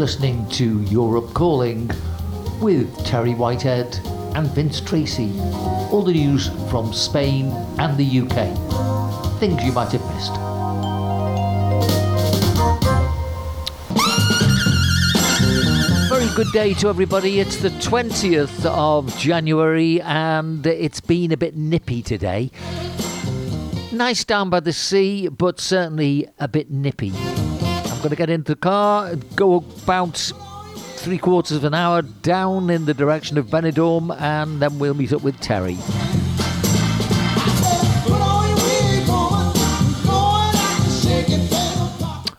listening to Europe Calling with Terry Whitehead and Vince Tracy. All the news from Spain and the UK. Things you might have missed. Very good day to everybody. It's the 20th of January and it's been a bit nippy today. Nice down by the sea, but certainly a bit nippy. Going to get into the car, go about three quarters of an hour down in the direction of Benidorm, and then we'll meet up with Terry.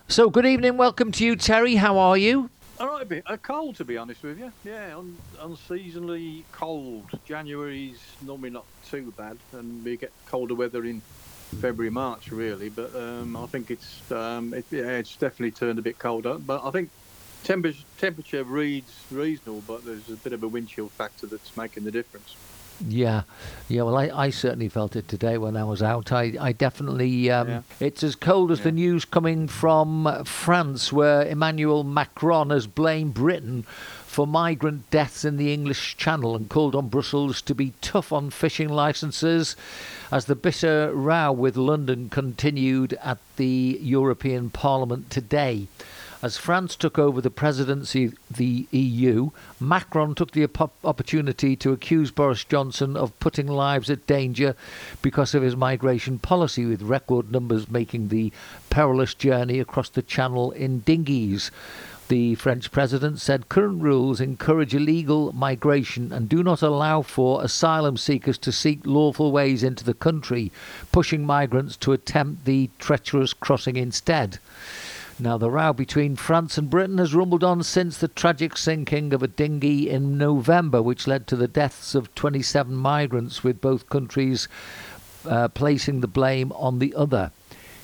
So, good evening, welcome to you, Terry. How are you? All right, a bit cold to be honest with you. Yeah, un- unseasonably cold. January's normally not too bad, and we get colder weather in February, March, really. But um, I think it's um, it, yeah, it's definitely turned a bit colder. But I think temperature temperature reads reasonable, but there's a bit of a wind chill factor that's making the difference. Yeah, yeah. Well, I, I certainly felt it today when I was out. I, I definitely. Um, Yeah. It's as cold as the news coming from uh, France, where Emmanuel Macron has blamed Britain for migrant deaths in the English Channel and called on Brussels to be tough on fishing licences, as the bitter row with London continued at the European Parliament today. As France took over the presidency of the EU, Macron took the op- opportunity to accuse Boris Johnson of putting lives at danger because of his migration policy, with record numbers making the perilous journey across the channel in dinghies. The French president said current rules encourage illegal migration and do not allow for asylum seekers to seek lawful ways into the country, pushing migrants to attempt the treacherous crossing instead. Now, the row between France and Britain has rumbled on since the tragic sinking of a dinghy in November, which led to the deaths of 27 migrants, with both countries uh, placing the blame on the other.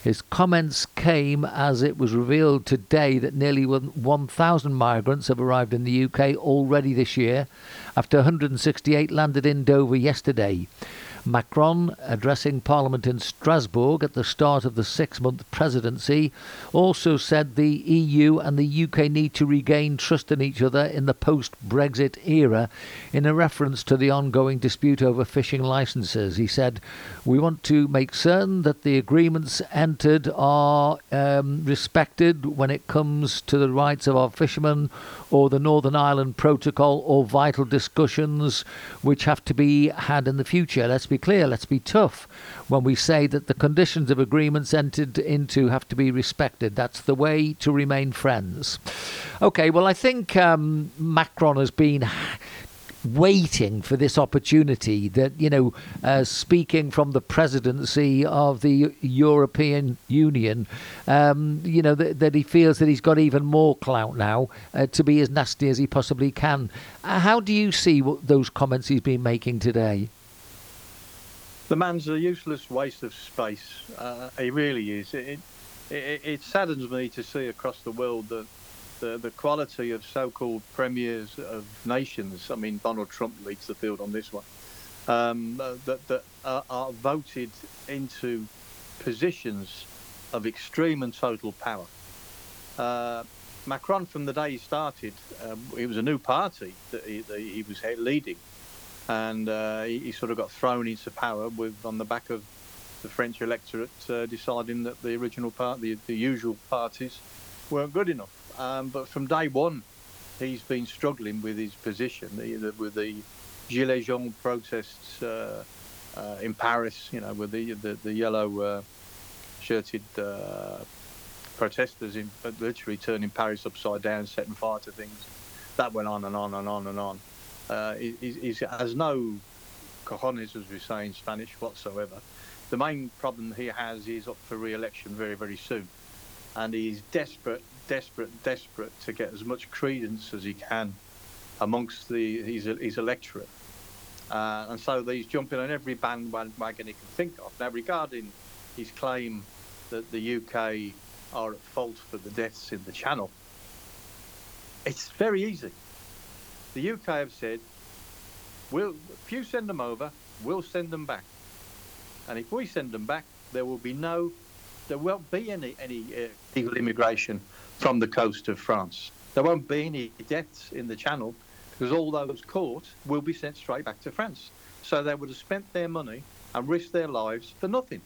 His comments came as it was revealed today that nearly 1,000 migrants have arrived in the UK already this year, after 168 landed in Dover yesterday. Macron, addressing Parliament in Strasbourg at the start of the six month presidency, also said the EU and the UK need to regain trust in each other in the post Brexit era, in a reference to the ongoing dispute over fishing licences. He said, We want to make certain that the agreements entered are um, respected when it comes to the rights of our fishermen or the Northern Ireland Protocol or vital discussions which have to be had in the future. Let's be clear, let's be tough when we say that the conditions of agreements entered into have to be respected. That's the way to remain friends. Okay, well, I think um, Macron has been waiting for this opportunity that you know uh, speaking from the presidency of the European Union um, you know that, that he feels that he's got even more clout now uh, to be as nasty as he possibly can uh, how do you see what those comments he's been making today The man's a useless waste of space. Uh, he really is. It, it, it saddens me to see across the world that the, the quality of so-called premiers of nations. I mean, Donald Trump leads the field on this one. Um, uh, that that are, are voted into positions of extreme and total power. Uh, Macron, from the day he started, um, it was a new party that he, that he was leading, and uh, he, he sort of got thrown into power with on the back of the French electorate uh, deciding that the original part, the, the usual parties, weren't good enough. Um, but from day one, he's been struggling with his position with the Gilets jaunes protests uh, uh, in Paris. You know, with the the, the yellow uh, shirted uh, protesters in uh, literally turning Paris upside down, setting fire to things. That went on and on and on and on. Uh, he he has no cojones, as we say in Spanish, whatsoever. The main problem he has is up for re-election very, very soon, and he's desperate, desperate, desperate to get as much credence as he can amongst the his, his electorate. Uh, and so he's jumping on every bandwagon he can think of. Now, regarding his claim that the UK are at fault for the deaths in the Channel, it's very easy. The UK have said, we'll, if you send them over, we'll send them back. And if we send them back, there will be no, there won't be any, any uh, illegal immigration from the coast of France. There won't be any deaths in the Channel because all those caught will be sent straight back to France. So they would have spent their money and risked their lives for nothing.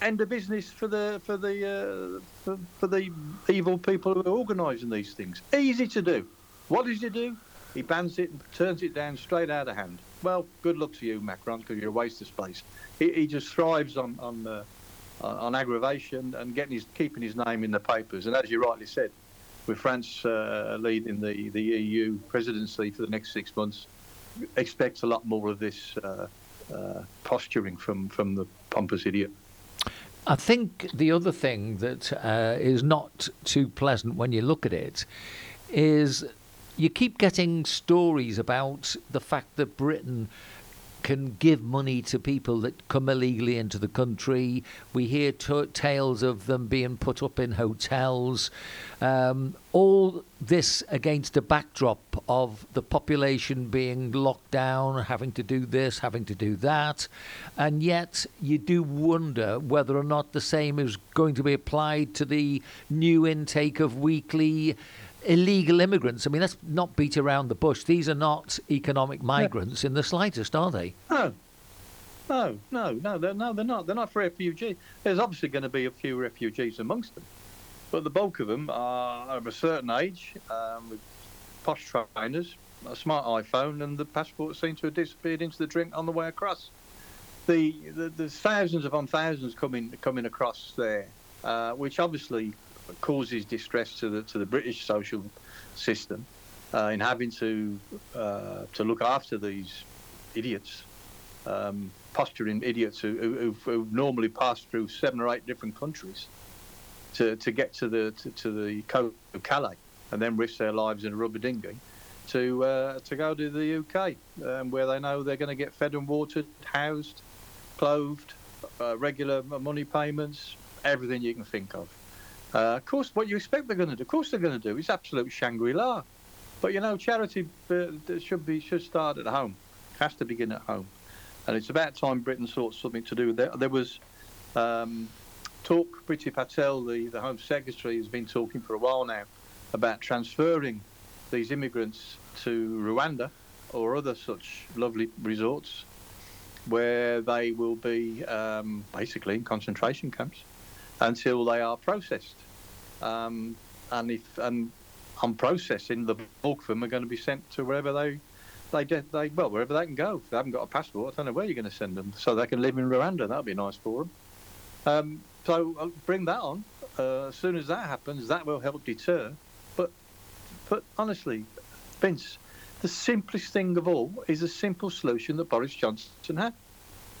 End of business for the for the uh, for, for the evil people who are organising these things. Easy to do. What does he do? He bans it and turns it down straight out of hand. Well, good luck to you, Macron, because you're a waste of space. He, he just thrives on on uh, on aggravation and getting his keeping his name in the papers. And as you rightly said, with France uh, leading the, the EU presidency for the next six months, expect a lot more of this uh, uh, posturing from, from the pompous idiot. I think the other thing that uh, is not too pleasant when you look at it is you keep getting stories about the fact that Britain can give money to people that come illegally into the country. We hear t- tales of them being put up in hotels. Um, all this against a backdrop of the population being locked down, having to do this, having to do that. And yet, you do wonder whether or not the same is going to be applied to the new intake of weekly illegal immigrants. I mean, let's not beat around the bush. These are not economic migrants yeah. in the slightest, are they? No. No, no, no, they're, no, they're not. They're not refugees. There's obviously going to be a few refugees amongst them, but the bulk of them are of a certain age, um, with posh trainers, a smart iPhone, and the passport seems to have disappeared into the drink on the way across. The, the there's thousands upon thousands coming coming across there, uh, which obviously causes distress to the to the British social system uh, in having to uh, to look after these idiots, um, posturing idiots who, who, who, normally pass through seven or eight different countries to, to get to the to, to the coast of Calais and then risk their lives in a rubber dinghy to uh, to go to the UK um, where they know they're going to get fed and watered, housed, clothed, uh, regular money payments, everything you can think of. Uh, of course, what you expect they're going to do, of course they're going to do, is absolute Shangri-La. But you know, charity uh, should be should start at home, has to begin at home, and it's about time Britain sought something to do. There, there was um, talk. Priti Patel, the the Home Secretary, has been talking for a while now about transferring these immigrants to Rwanda or other such lovely resorts where they will be um, basically in concentration camps until they are processed. Um, and if and on processing, the bulk of them are going to be sent to wherever they they they well wherever they can go. If they haven't got a passport, I don't know where you're going to send them, so they can live in Rwanda. That'd be nice for them. Um, so bring that on. Uh, as soon as that happens, that will help deter. But but honestly, Vince, the simplest thing of all is a simple solution that Boris Johnson had.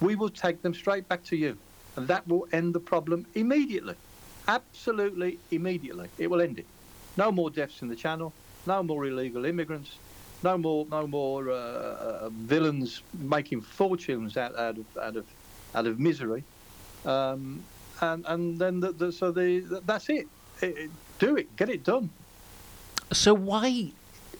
We will take them straight back to you and that will end the problem immediately. Absolutely immediately. It will end it. No more deaths in the channel, no more illegal immigrants, no more no more uh, uh, villains making fortunes out, out of out of out of misery. Um, and and then the, the, so the that's it. It, it. Do it. Get it done. So why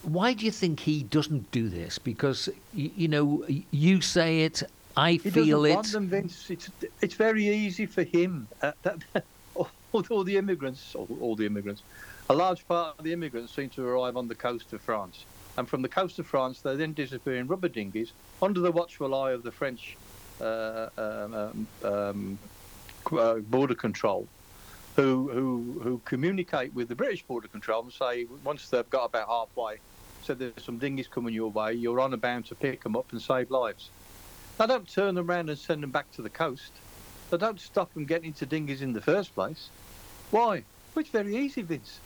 why do you think he doesn't do this? Because you, you know you say it, I he feel it. Them, Vince. It's it's very easy for him. Uh, that, all, all, the immigrants, all, all, the immigrants, a large part of the immigrants seem to arrive on the coast of France, and from the coast of France they then disappear in rubber dinghies under the watchful eye of the French uh, um, um, um uh, border control. Who, who who communicate with the British border control and say once they've got about halfway, so there's some dinghies coming your way, you're on a bound to pick them up and save lives. They don't turn them around and send them back to the coast. They don't stop them getting into dinghies in the first place. Why? Well, it's very easy, Vince.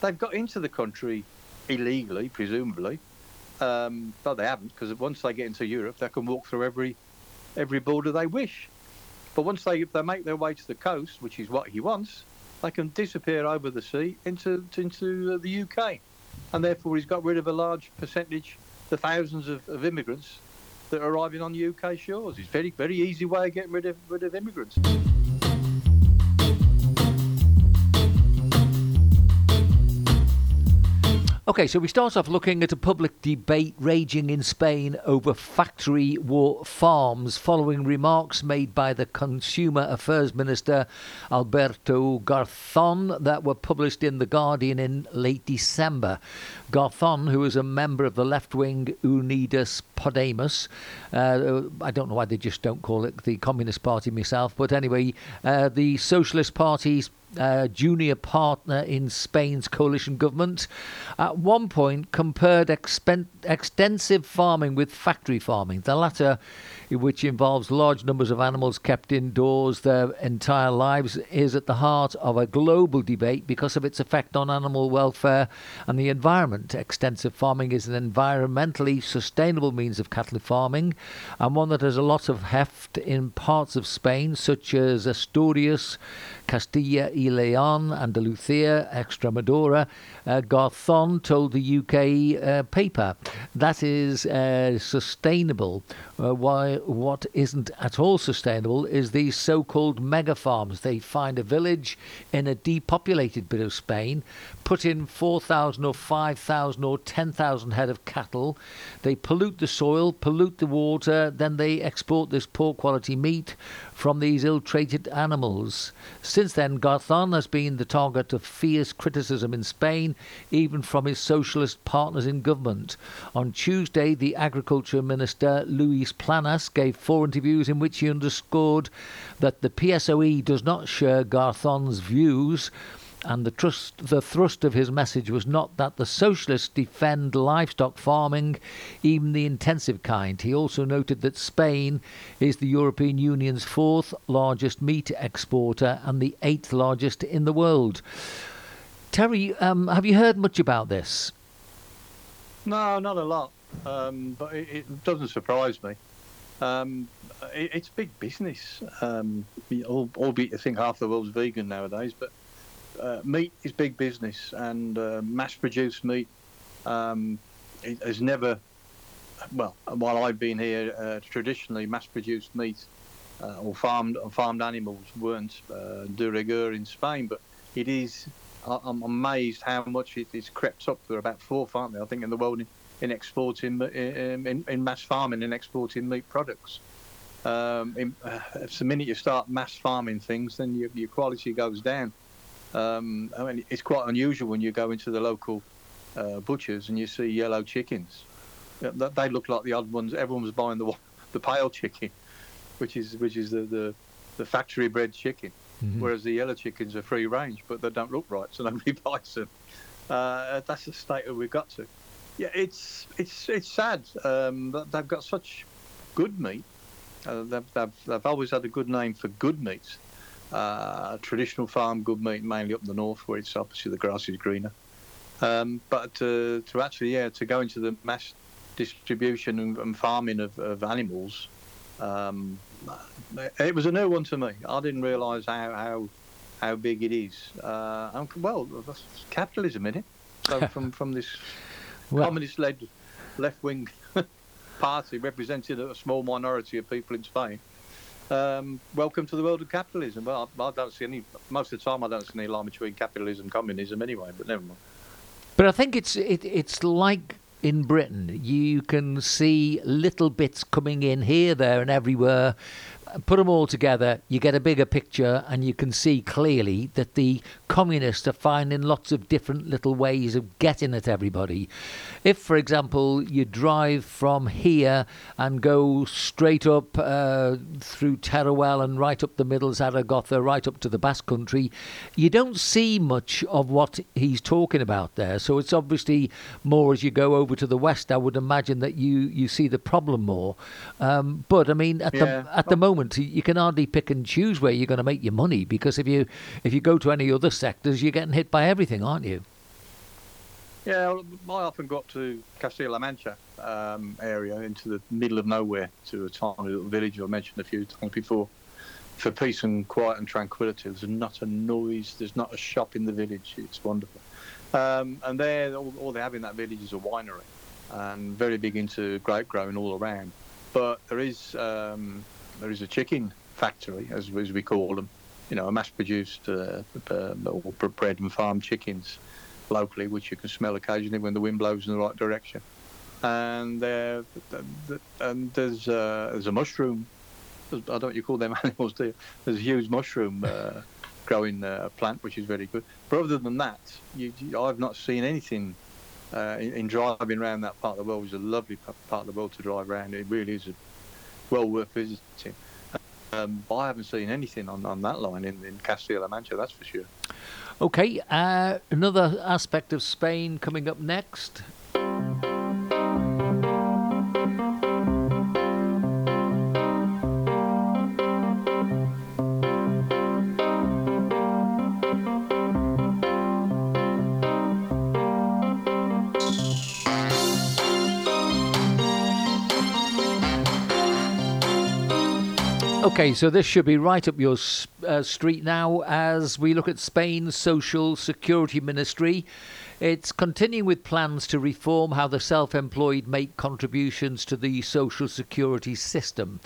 They've got into the country illegally, presumably. Um, but they haven't, because once they get into Europe, they can walk through every every border they wish. But once they they make their way to the coast, which is what he wants, they can disappear over the sea into into the UK, and therefore he's got rid of a large percentage, the thousands of, of immigrants that are arriving on UK shores. It's very, very easy way of getting rid of, rid of immigrants. Okay, so we start off looking at a public debate raging in Spain over factory war farms following remarks made by the Consumer Affairs Minister Alberto Garzón that were published in The Guardian in late December. Garzón, who is a member of the left wing Unidas Podemos, uh, I don't know why they just don't call it the Communist Party myself, but anyway, uh, the Socialist Party's uh, junior partner in Spain's coalition government, at one point compared expen- extensive farming with factory farming, the latter, which involves large numbers of animals kept indoors their entire lives, is at the heart of a global debate because of its effect on animal welfare and the environment. Extensive farming is an environmentally sustainable means of cattle farming and one that has a lot of heft in parts of Spain, such as Asturias, Castilla y León, Andalusia, Extremadura. Uh, Garzón told the UK uh, paper that is uh, sustainable. Uh, why what isn't at all sustainable is these so-called mega farms. They find a village in a depopulated bit of Spain, put in 4,000 or 5,000 or 10,000 head of cattle. They pollute the soil, pollute the water, then they export this poor quality meat from these ill-treated animals. Since then, Garzón has been the target of fierce criticism in Spain, even from his socialist partners in government. On Tuesday, the Agriculture Minister Luis Planas gave four interviews in which he underscored that the PSOE does not share Garzón's views and the, trust, the thrust of his message was not that the socialists defend livestock farming, even the intensive kind. He also noted that Spain is the European Union's fourth largest meat exporter and the eighth largest in the world. Terry, um, have you heard much about this? No, not a lot, um, but it, it, doesn't surprise me. Um, it, it's big business, um, albeit I think half the world's vegan nowadays, but uh, meat is big business, and uh, mass-produced meat um, has never. Well, while I've been here, uh, traditionally mass-produced meat uh, or farmed farmed animals weren't uh, de rigueur in Spain, but it is. I'm amazed how much it, it is crept up. There are about fourth, aren't there? I think in the world in, in exporting in, in, mass farming and exporting meat products. Um, in, uh, the minute you start mass farming things, then your, your quality goes down. Um, I mean, it's quite unusual when you go into the local uh, butchers and you see yellow chickens. They look like the odd ones. Everyone was buying the the pale chicken, which is which is the the, the factory bred chicken, mm-hmm. whereas the yellow chickens are free range, but they don't look right, so nobody buys them. Uh, that's the state that we've got to. Yeah, it's it's it's sad. Um, they've got such good meat. Uh, they've, they've, they've always had a good name for good meat uh, traditional farm good meat mainly up the north where it's obviously the grass is greener. Um, but to, to actually, yeah, to go into the mass distribution and, and farming of, of animals, um, it was a new one to me. I didn't realise how, how how big it is. Uh, well, capitalism in it. So from from this well, communist-led left-wing party representing a small minority of people in Spain um, welcome to the world of capitalism. Well, I, I, don't see any. Most of the time, I don't see any line between capitalism and communism anyway. But never mind. But I think it's it, it's like in Britain. You can see little bits coming in here, there, and everywhere put them all together, you get a bigger picture, and you can see clearly that the communists are finding lots of different little ways of getting at everybody. If, for example, you drive from here and go straight up uh, through Teruel and right up the middle Zaragoza, right up to the Basque Country, you don't see much of what he's talking about there. So it's obviously more as you go over to the west. I would imagine that you you see the problem more. Um, but I mean, at yeah. the at the moment moment, you can hardly pick and choose where you're going to make your money because if you if you go to any other sectors, you're getting hit by everything, aren't you? Yeah, I often go up to Castilla-La Mancha um, area into the middle of nowhere to a tiny little village I mentioned a few times before for peace and quiet and tranquility. There's not a noise. There's not a shop in the village. It's wonderful. Um, and there, all, all, they have in that village is a winery, and very big into grape growing all around. But there is um, there is a chicken factory, as, as we call them, you know, a mass-produced uh, uh, bred and farmed chickens locally, which you can smell occasionally when the wind blows in the right direction. And there, and there's uh, there's a mushroom. I don't know what you call them animals. Do you? There's a huge mushroom uh, growing uh, plant, which is very good. But other than that, you, I've not seen anything uh, in, in, driving around that part of the world. It's a lovely part of the world to drive around. It really is a, well worth visiting. Um, I haven't seen anything on, on that line in, in Castilla-La Mancha, that's for sure. Okay, uh, another aspect of Spain coming up next. Okay, so this should be right up your uh, street now as we look at Spain's Social Security Ministry. It's continuing with plans to reform how the self employed make contributions to the social security system.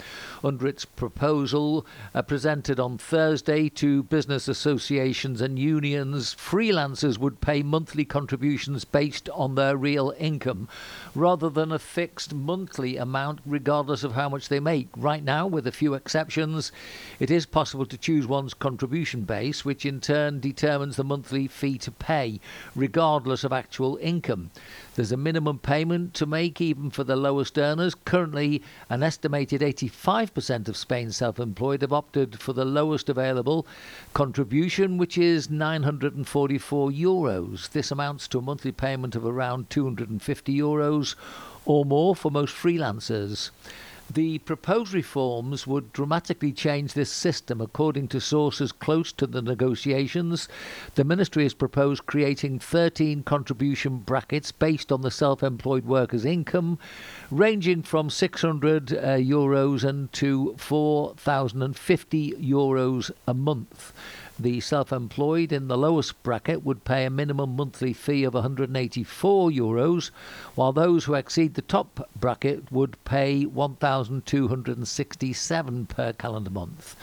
Under its proposal, uh, presented on Thursday to business associations and unions, freelancers would pay monthly contributions based on their real income rather than a fixed monthly amount regardless of how much they make. Right now, with a few exceptions, it is possible to choose one's contribution base, which in turn determines the monthly fee to pay, regardless regardless of actual income. There's a minimum payment to make even for the lowest earners. Currently, an estimated 85% of Spain's self employed have opted for the lowest available contribution, which is 944 euros. This amounts to a monthly payment of around 250 euros or more for most freelancers. The proposed reforms would dramatically change this system, according to sources close to the negotiations. The ministry has proposed creating 13 contribution brackets based on the self employed worker's income, ranging from 600 uh, euros and to 4,050 euros a month. The self employed in the lowest bracket would pay a minimum monthly fee of 184 euros, while those who exceed the top bracket would pay 1,267 per calendar month.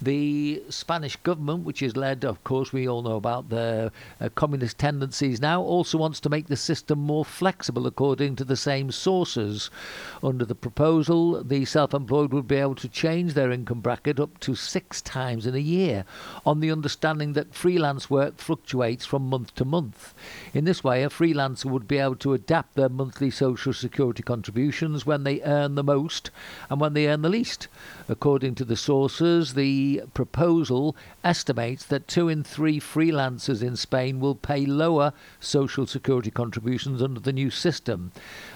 The Spanish government, which is led, of course, we all know about the uh, communist tendencies now, also wants to make the system more flexible according to the same sources. Under the proposal, the self employed would be able to change their income bracket up to six times in a year, on the understanding that freelance work fluctuates from month to month. In this way, a freelancer would be able to adapt their monthly social security contributions when they earn the most and when they earn the least. According to the sources, the proposal estimates that two in three freelancers in Spain will pay lower social security contributions under the new system.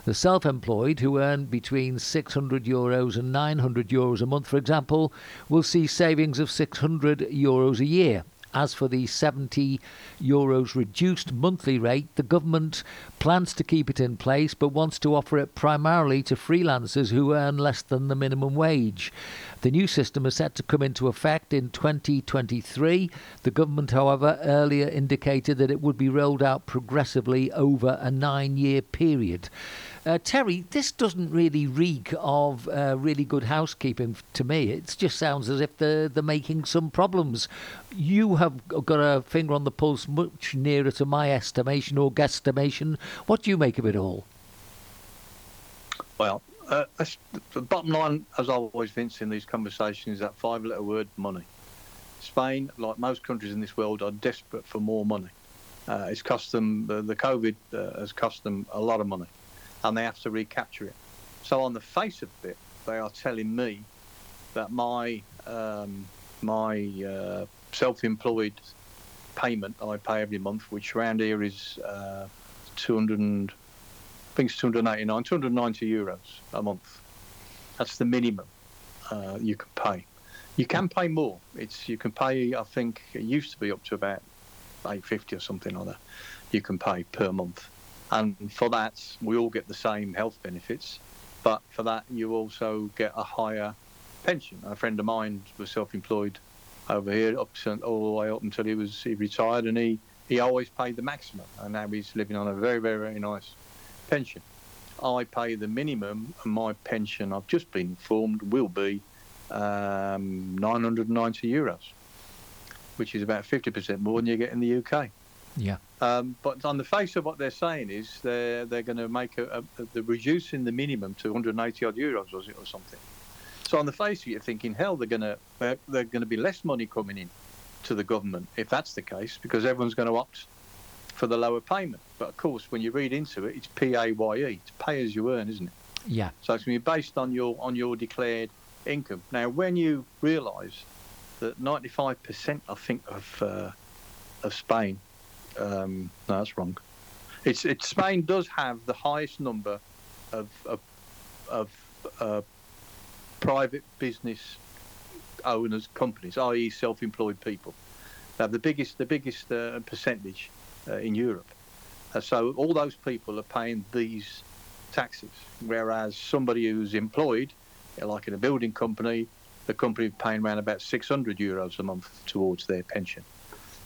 The self employed, who earn between 600 euros and 900 euros a month, for example, will see savings of 600 euros a year. As for the 70 euros reduced monthly rate, the government plans to keep it in place but wants to offer it primarily to freelancers who earn less than the minimum wage. The new system is set to come into effect in 2023. The government, however, earlier indicated that it would be rolled out progressively over a nine year period. Uh, Terry, this doesn't really reek of uh, really good housekeeping to me. It just sounds as if they're, they're making some problems. You have got a finger on the pulse much nearer to my estimation or guesstimation. What do you make of it all? Well, uh, the bottom line, as always, Vince, in these conversations, is that five-letter word: money. Spain, like most countries in this world, are desperate for more money. Uh, it's cost them uh, the COVID uh, has cost them a lot of money, and they have to recapture it. So, on the face of it, they are telling me that my um, my uh, self-employed payment I pay every month, which around here is uh, 200 I think it's 289, 290 euros a month. That's the minimum uh, you can pay. You can pay more. It's you can pay. I think it used to be up to about 850 or something like that. You can pay per month, and for that we all get the same health benefits. But for that you also get a higher pension. A friend of mine was self-employed over here up to, all the way up until he was he retired, and he he always paid the maximum, and now he's living on a very very very nice pension. I pay the minimum, and my pension, I've just been informed, will be um, 990 euros, which is about 50% more than you get in the UK. Yeah. Um, but on the face of what they're saying is they're they're going to make a, a, a they're reducing the minimum to 180 odd euros was it or something. So on the face of it, you're thinking, hell, they're going to they're, they're going to be less money coming in to the government if that's the case because everyone's going to opt for the lower payment. But of course, when you read into it, it's PAYE, it's pay as you earn, isn't it? Yeah. So it's going to be based on your on your declared income. Now, when you realise that 95%, I think, of uh, of Spain, um, no, that's wrong. It's it's Spain does have the highest number of of, of uh, private business owners, companies, i.e., self-employed people. They have the biggest the biggest uh, percentage uh, in Europe. Uh, so all those people are paying these taxes, whereas somebody who's employed, like in a building company, the company paying around about 600 euros a month towards their pension,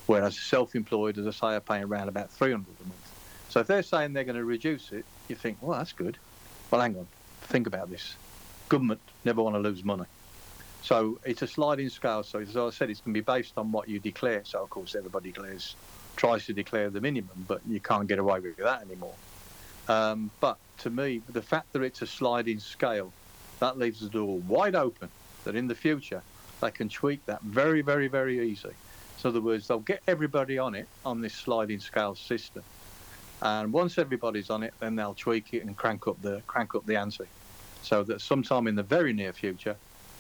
whereas self-employed, as I say, are paying around about 300 a month. So if they're saying they're going to reduce it, you think, well, that's good. Well, hang on, think about this. Government never want to lose money. So it's a sliding scale. So as I said, it's going to be based on what you declare. So of course, everybody declares, tries to declare the minimum, but you can't get away with that anymore. Um, but to me, the fact that it's a sliding scale, that leaves the door wide open that in the future they can tweak that very, very, very easy. So in other words, they'll get everybody on it on this sliding scale system, and once everybody's on it, then they'll tweak it and crank up the crank up the ante, so that sometime in the very near future,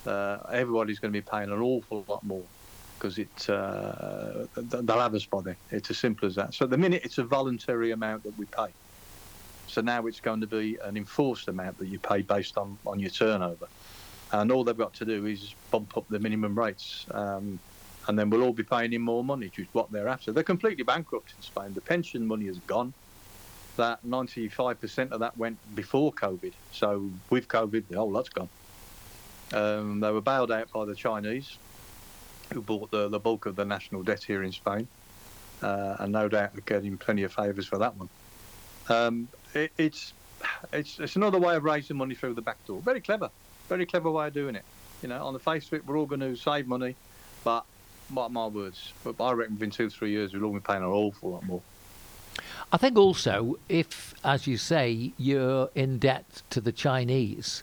uh, everybody's going to be paying an awful lot more because it uh, they'll have us by then. It's as simple as that. So at the minute, it's a voluntary amount that we pay. So now it's going to be an enforced amount that you pay based on, on your turnover. And all they've got to do is bump up the minimum rates. Um, and then we'll all be paying in more money, which is what they're after. They're completely bankrupt in Spain. The pension money is gone. That 95% of that went before COVID. So with COVID, the whole lot's gone. Um, they were bailed out by the Chinese, who bought the, the bulk of the national debt here in Spain. Uh, and no doubt are getting plenty of favours for that one. Um, it, it's it's it's another way of raising money through the back door. Very clever, very clever way of doing it. You know, on the face of it, we're all going to save money, but mark my words, but I reckon within two three years we'll all be paying an awful lot more. I think also, if, as you say, you're in debt to the Chinese,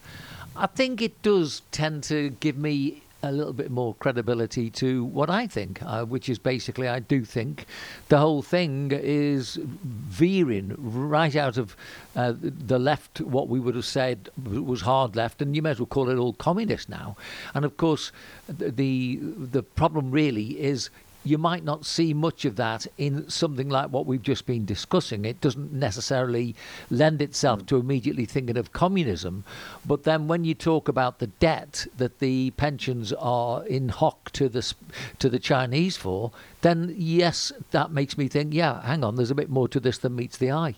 I think it does tend to give me a little bit more credibility to what I think, uh, which is basically I do think the whole thing is veering right out of uh, the left, what we would have said was hard left, and you may as well call it all communist now. And of course, the the problem really is you might not see much of that in something like what we've just been discussing. It doesn't necessarily lend itself hmm. to immediately thinking of communism. But then when you talk about the debt that the pensions are in hock to the, to the Chinese for, then yes, that makes me think, yeah, hang on, there's a bit more to this than meets the eye.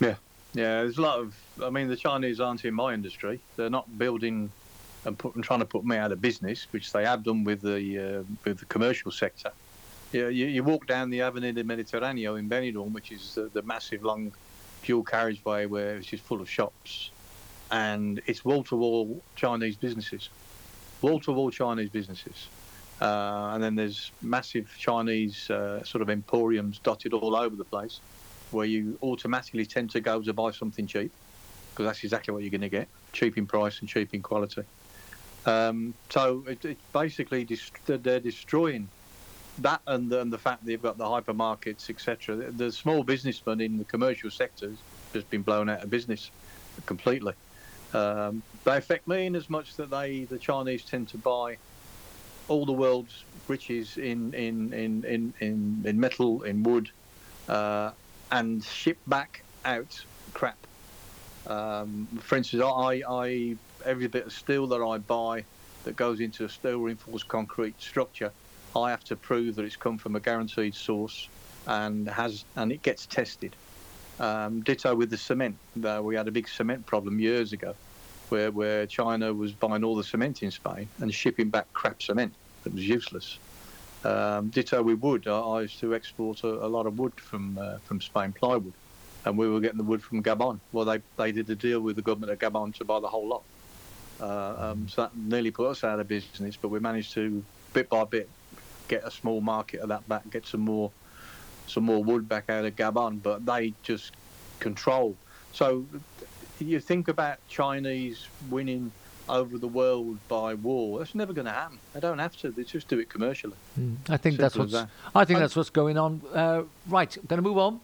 Yeah, yeah, there's a lot of, I mean, the Chinese aren't in my industry. They're not building and, put, and trying to put me out of business, which they have done with the uh, with the commercial sector. You, you, you, walk down the Avenida Mediterraneo in Benidorm, which is the, the massive long dual carriageway where it's just full of shops, and it's wall to wall Chinese businesses, wall to wall Chinese businesses. Uh, and then there's massive Chinese uh, sort of emporiums dotted all over the place, where you automatically tend to go to buy something cheap, because that's exactly what you're going to get: cheap in price and cheap in quality. Um, so it, it's basically they're destroying that and the, and the fact that you've got the hypermarkets, etc. The, small businessman in the commercial sector has been blown out of business completely. Um, they affect me in as much that they, the Chinese, tend to buy all the world's riches in in in in, in, in metal, in wood, uh, and ship back out crap. Um, for instance, I, I every bit of steel that I buy that goes into a steel reinforced concrete structure, I have to prove that it's come from a guaranteed source and has and it gets tested. Um, ditto with the cement. Uh, we had a big cement problem years ago, where where China was buying all the cement in Spain and shipping back crap cement that was useless. Um, ditto with wood. I, I, used to export a, a lot of wood from uh, from Spain, plywood, and we were getting the wood from Gabon. Well, they they did a deal with the government of Gabon to buy the whole lot. Uh, um, so that nearly put us out of business, but we managed to, bit by bit, get a small market of that back, get some more some more wood back out of Gabon, but they just control. So you think about Chinese winning over the world by war. That's never going to happen. They don't have to. They just do it commercially. Mm, I think Simple that's what's. that. I think that's what's going on. Uh, right, I'm going to move on.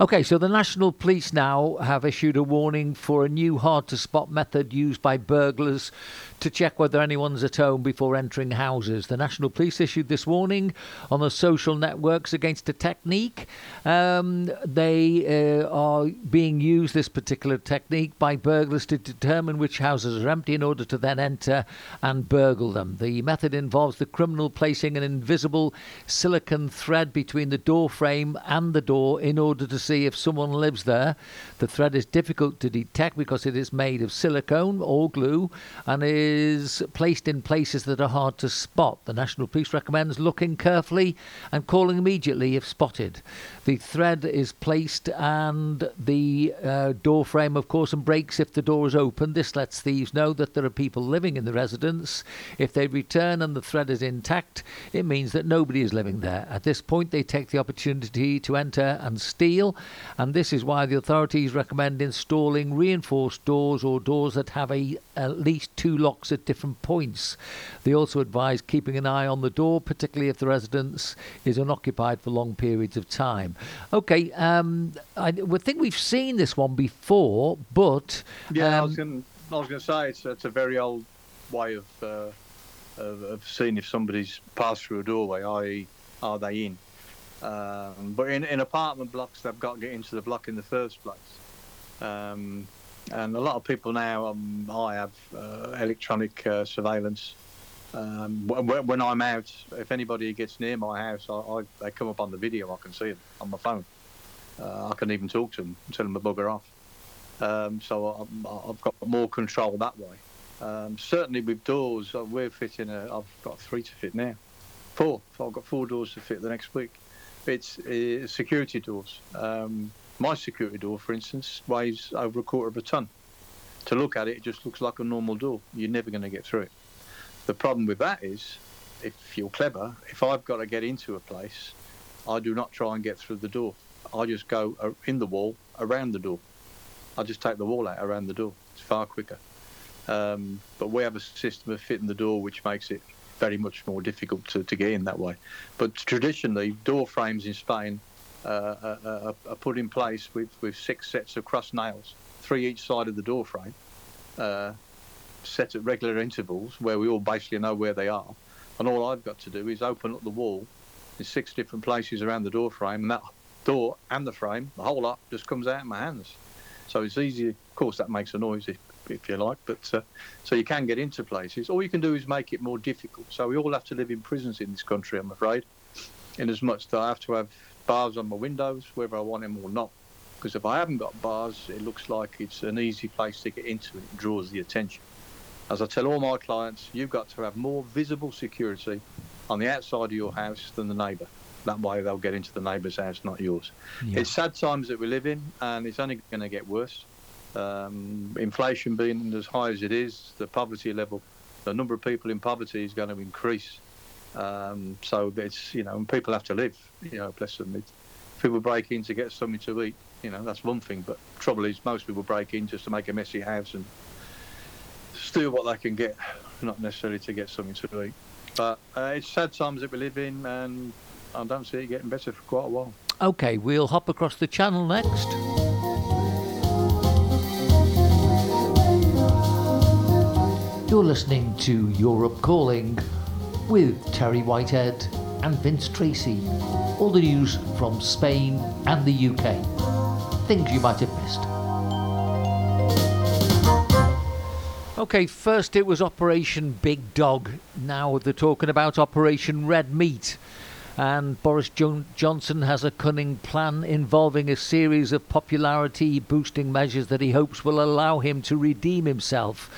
Okay, so the National Police now have issued a warning for a new hard to spot method used by burglars to check whether anyone's at home before entering houses. The National Police issued this warning on the social networks against a technique. Um, they uh, are being used, this particular technique, by burglars to determine which houses are empty in order to then enter and burgle them. The method involves the criminal placing an invisible silicon thread between the door frame and the door in order to see if someone lives there. The thread is difficult to detect because it is made of silicone or glue and is placed in places that are hard to spot. The National Police recommends looking carefully and calling immediately if spotted. The thread is placed and the uh, door frame, of course, and breaks if the door is open. This lets thieves know that there are people living in the residence. If they return and the thread is intact, it means that nobody is living there. At this point, they take the opportunity to enter and steal, and this is why the authorities recommend installing reinforced doors or doors that have a, at least two locks at different points. They also advise keeping an eye on the door, particularly if the residence is unoccupied for long periods of time. Okay, um, I would think we've seen this one before, but Yeah, I um, was going. I was going to say it's, it's a very old way of, uh, of of seeing if somebody's passed through a doorway, i.e., are they in? Um, but in, in apartment blocks, they've got to get into the block in the first place. Um, and a lot of people now, um, I have uh, electronic uh, surveillance. Um, when, when I'm out, if anybody gets near my house, I, I, they come up on the video. I can see them on my phone. Uh, I can even talk to them and tell them to bugger off. Um, so I- I've got more control that way. Um, certainly with doors, uh, we're fitting. I've got three to fit now, four. I've got four doors to fit the next week. It's uh, security doors. Um, my security door, for instance, weighs over a quarter of a ton. To look at it, it just looks like a normal door. You're never going to get through it. The problem with that is, if you're clever, if I've got to get into a place, I do not try and get through the door. I just go uh, in the wall around the door. I just take the wall out around the door. It's far quicker. Um, but we have a system of fitting the door which makes it very much more difficult to, to get in that way. But traditionally, door frames in Spain uh, are, are, are put in place with, with six sets of cross nails, three each side of the door frame, uh, set at regular intervals where we all basically know where they are. And all I've got to do is open up the wall in six different places around the door frame, and that door and the frame, the whole lot, just comes out in my hands. So it's easy. Of course, that makes a noise if, if you like, but uh, so you can get into places. All you can do is make it more difficult. So we all have to live in prisons in this country, I'm afraid, in as much that I have to have bars on my windows, whether I want them or not. Because if I haven't got bars, it looks like it's an easy place to get into and it draws the attention. As I tell all my clients, you've got to have more visible security on the outside of your house than the neighbour. That way they'll get into the neighbour's house, not yours. yeah. It's sad times that we live in, and it's only going to get worse. Um, inflation being as high as it is, the poverty level, the number of people in poverty is going to increase. Um, so it's you know, and people have to live. You know, bless them. People break in to get something to eat. You know, that's one thing. But trouble is, most people break in just to make a messy house and steal what they can get, not necessarily to get something to eat. But uh, it's sad times that we live in, and I don't see it getting better for quite a while. Okay, we'll hop across the channel next. You're listening to Europe Calling with Terry Whitehead and Vince Tracy. All the news from Spain and the UK. Things you might have missed. Okay, first it was Operation Big Dog. Now they're talking about Operation Red Meat. And Boris jo- Johnson has a cunning plan involving a series of popularity boosting measures that he hopes will allow him to redeem himself.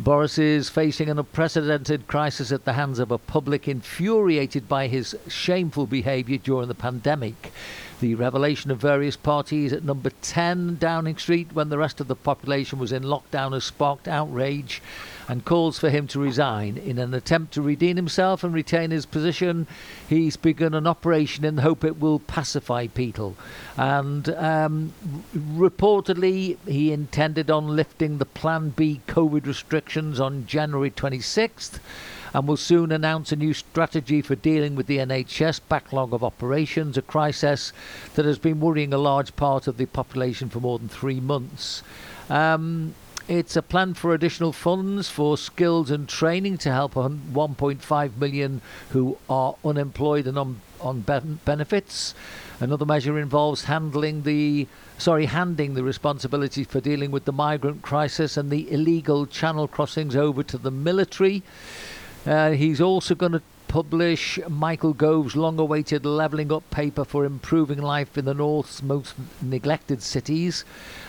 Boris is facing an unprecedented crisis at the hands of a public infuriated by his shameful behaviour during the pandemic. The revelation of various parties at number 10 Downing Street when the rest of the population was in lockdown has sparked outrage and calls for him to resign. In an attempt to redeem himself and retain his position, he's begun an operation in the hope it will pacify people. And um, reportedly, he intended on lifting the Plan B COVID restrictions on January 26th and will soon announce a new strategy for dealing with the NHS backlog of operations, a crisis that has been worrying a large part of the population for more than three months. Um, it's a plan for additional funds for skills and training to help 1.5 million who are unemployed and on, on benefits. Another measure involves handling the sorry handing the responsibility for dealing with the migrant crisis and the illegal channel crossings over to the military. Uh, he's also going to publish Michael Gove's long awaited Levelling Up paper for improving life in the North's most neglected cities.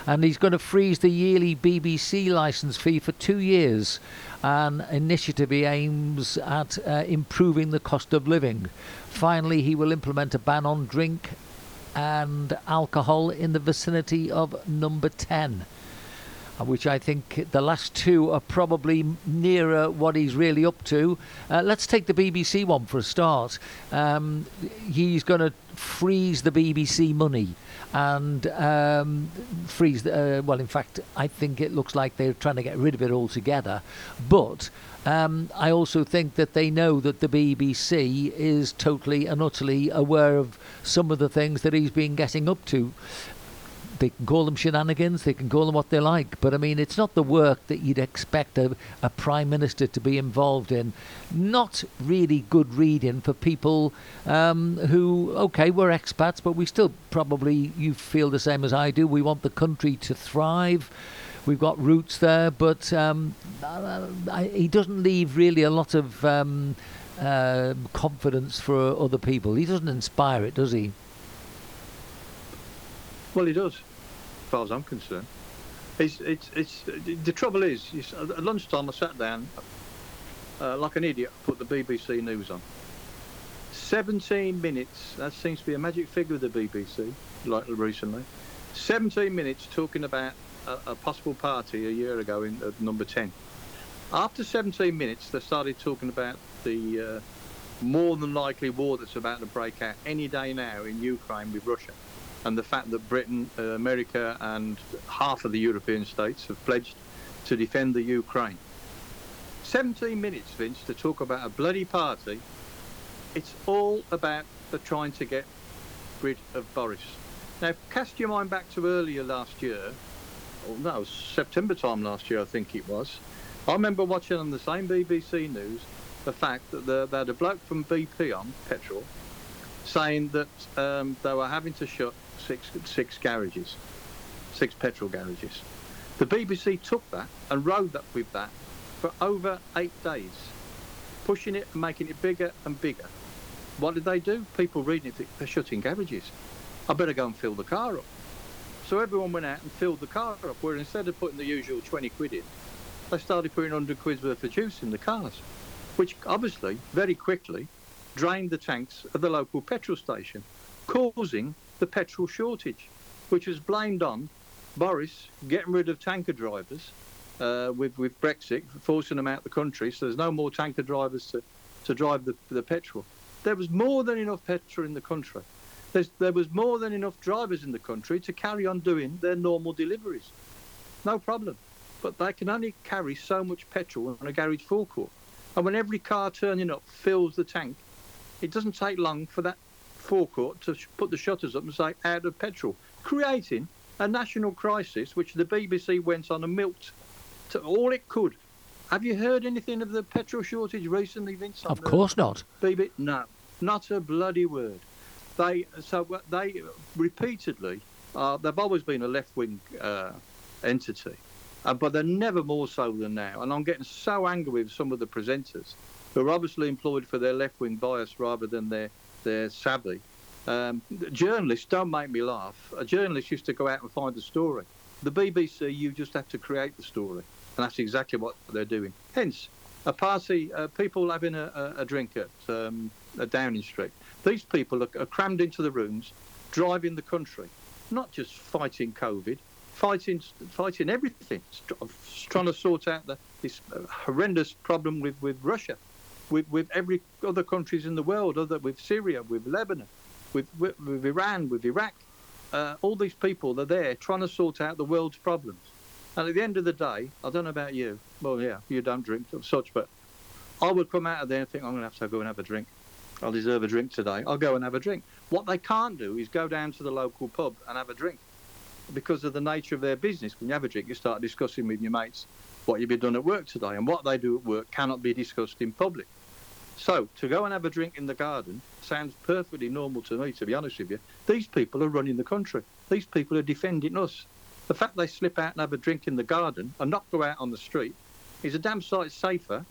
And he's going to freeze the yearly BBC licence fee for two years. An initiative he aims at uh, improving the cost of living. Finally, he will implement a ban on drink and alcohol in the vicinity of number 10 which I think the last two are probably nearer what he's really up to. Uh, let's take the BBC one for a start. Um, he's going to freeze the BBC money and um, freeze. The, uh, well, in fact, I think it looks like they're trying to get rid of it altogether. But um, I also think that they know that the BBC is totally and utterly aware of some of the things that he's been getting up to they can call them shenanigans, they can call them what they like, but I mean, it's not the work that you'd expect a, a prime minister to be involved in. Not really good reading for people um, who, okay, we're expats, but we still probably, you feel the same as I do. We want the country to thrive. We've got roots there, but um, I, he doesn't leave really a lot of um, uh, confidence for other people. He doesn't inspire it, does he? Well, he does far as I'm concerned. It's, it's, it's, the trouble is, at lunchtime I sat down uh, like an idiot, put the BBC News on. 17 minutes, that seems to be a magic figure of the BBC, like recently. 17 minutes talking about a, a possible party a year ago in uh, number 10. After 17 minutes, they started talking about the uh, more than likely war that's about to break out any day now in Ukraine with Russia and the fact that Britain, uh, America, and half of the European states have pledged to defend the Ukraine. 17 minutes, Vince, to talk about a bloody party. It's all about the trying to get rid of Boris. Now, cast your mind back to earlier last year, or no, September time last year, I think it was. I remember watching on the same BBC News the fact that the, they had a bloke from BP on, petrol, saying that um, they were having to shut six, six garages, six petrol garages. The BBC took that and rode that with that for over eight days, pushing it and making it bigger and bigger. What did they do? People reading it, they're shutting garages. I better go and fill the car up. So everyone went out and filled the car up, where instead of putting the usual 20 quid in, they started putting 100 quid worth of juice in the cars, which obviously, very quickly, drained the tanks of the local petrol station, causing the petrol shortage, which was blamed on Boris getting rid of tanker drivers uh, with, with Brexit, forcing them out of the country, so there's no more tanker drivers to, to drive the, the petrol. There was more than enough petrol in the country. There's, there was more than enough drivers in the country to carry on doing their normal deliveries. No problem. But they can only carry so much petrol on a garage forecourt. And when every car turning up fills the tank, it doesn't take long for that forecourt to put the shutters up and say out of petrol, creating a national crisis which the BBC went on and milked to all it could. Have you heard anything of the petrol shortage recently, Vince? Of course not. BBC? No, not a bloody word. They so they repeatedly uh, they've always been a left-wing uh, entity, uh, but they're never more so than now. And I'm getting so angry with some of the presenters who are obviously employed for their left-wing bias rather than their they're savvy. Um, journalists don't make me laugh. A journalist used to go out and find a story. The BBC, you just have to create the story. and that's exactly what they're doing. Hence, a party, uh, people having a, a, a drink at um, a Downing Street. These people are, are crammed into the rooms, driving the country, not just fighting COVID, fighting fighting everything, trying to sort out the, this horrendous problem with, with Russia, with, with every other countries in the world, other with Syria, with Lebanon, with, with, with Iran, with Iraq. Uh, all these people are there trying to sort out the world's problems. And at the end of the day, I don't know about you. Well, yeah, you don't drink of such, but I would come out of there and think I'm going to have to go and have a drink. I deserve a drink today. I'll go and have a drink. What they can't do is go down to the local pub and have a drink because of the nature of their business. When you have a drink, you start discussing with your mates what you've been done at work today, and what they do at work cannot be discussed in public. So to go and have a drink in the garden sounds perfectly normal to me, to be honest with you. These people are running the country. These people are defending us. The fact they slip out and have a drink in the garden and not go out on the street is a damn sight safer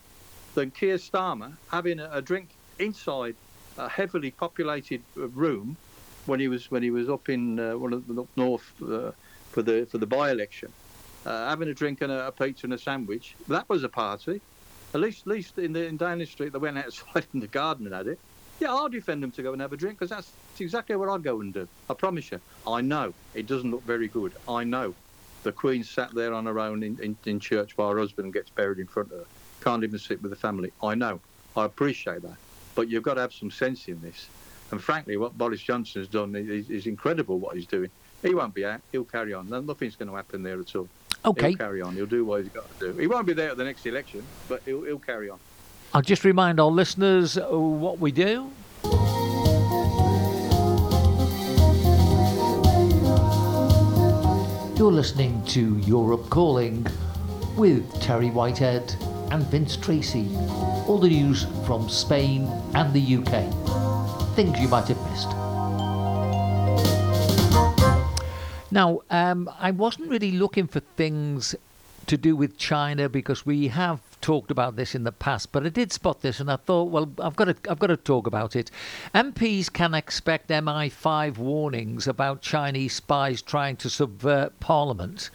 than Keir Starmer having a, a drink inside a heavily populated room when he was when he was up in uh, one of the up north uh, for the for the by-election, uh, having a drink and a, a, pizza and a sandwich. That was a party. At least, at least in the in Downing Street, they went outside in the garden and had it. Yeah, I'll defend them to go and have a drink because that's exactly what I'd go and do. I promise you. I know it doesn't look very good. I know. The Queen sat there on her own in, in, in church while her husband gets buried in front of her. Can't even sit with the family. I know. I appreciate that. But you've got to have some sense in this. And frankly, what Boris Johnson has done is, is incredible what he's doing. He won't be out. He'll carry on. Nothing's going to happen there at all. Okay. He'll carry on. He'll do what he's got to do. He won't be there at the next election, but he'll, he'll carry on. I'll just remind our listeners uh, what we do. You're listening to Europe Calling with Terry Whitehead and Vince Tracy. All the news from Spain and the UK. Things you might have missed. Now, um, I wasn't really looking for things to do with China because we have talked about this in the past, but I did spot this and I thought, well, I've got to, I've got to talk about it. MPs can expect MI5 warnings about Chinese spies trying to subvert Parliament.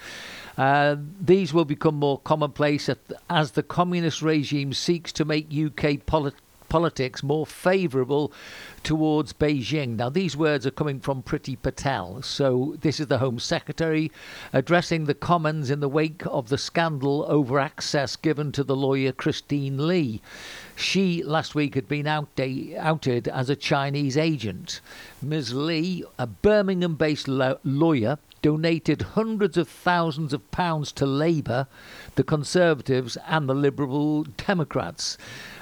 Uh, these will become more commonplace as the communist regime seeks to make UK politics politics more favourable towards Beijing. Now, these words are coming from Priti Patel. So, this is the Home Secretary addressing the Commons in the wake of the scandal over access given to the lawyer Christine Lee. She last week had been outed as a Chinese agent. Ms. Lee, a Birmingham based lo- lawyer, donated hundreds of thousands of pounds to Labour, the Conservatives, and the Liberal Democrats.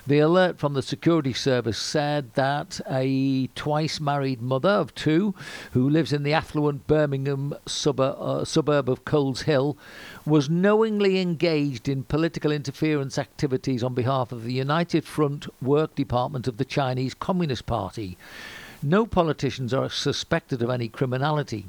The alert from the security service said that a twice married mother of two, who lives in the affluent Birmingham suburb, uh, suburb of Coleshill, was knowingly engaged in political interference activities on behalf of the United Front Work Department of the Chinese Communist Party. No politicians are suspected of any criminality.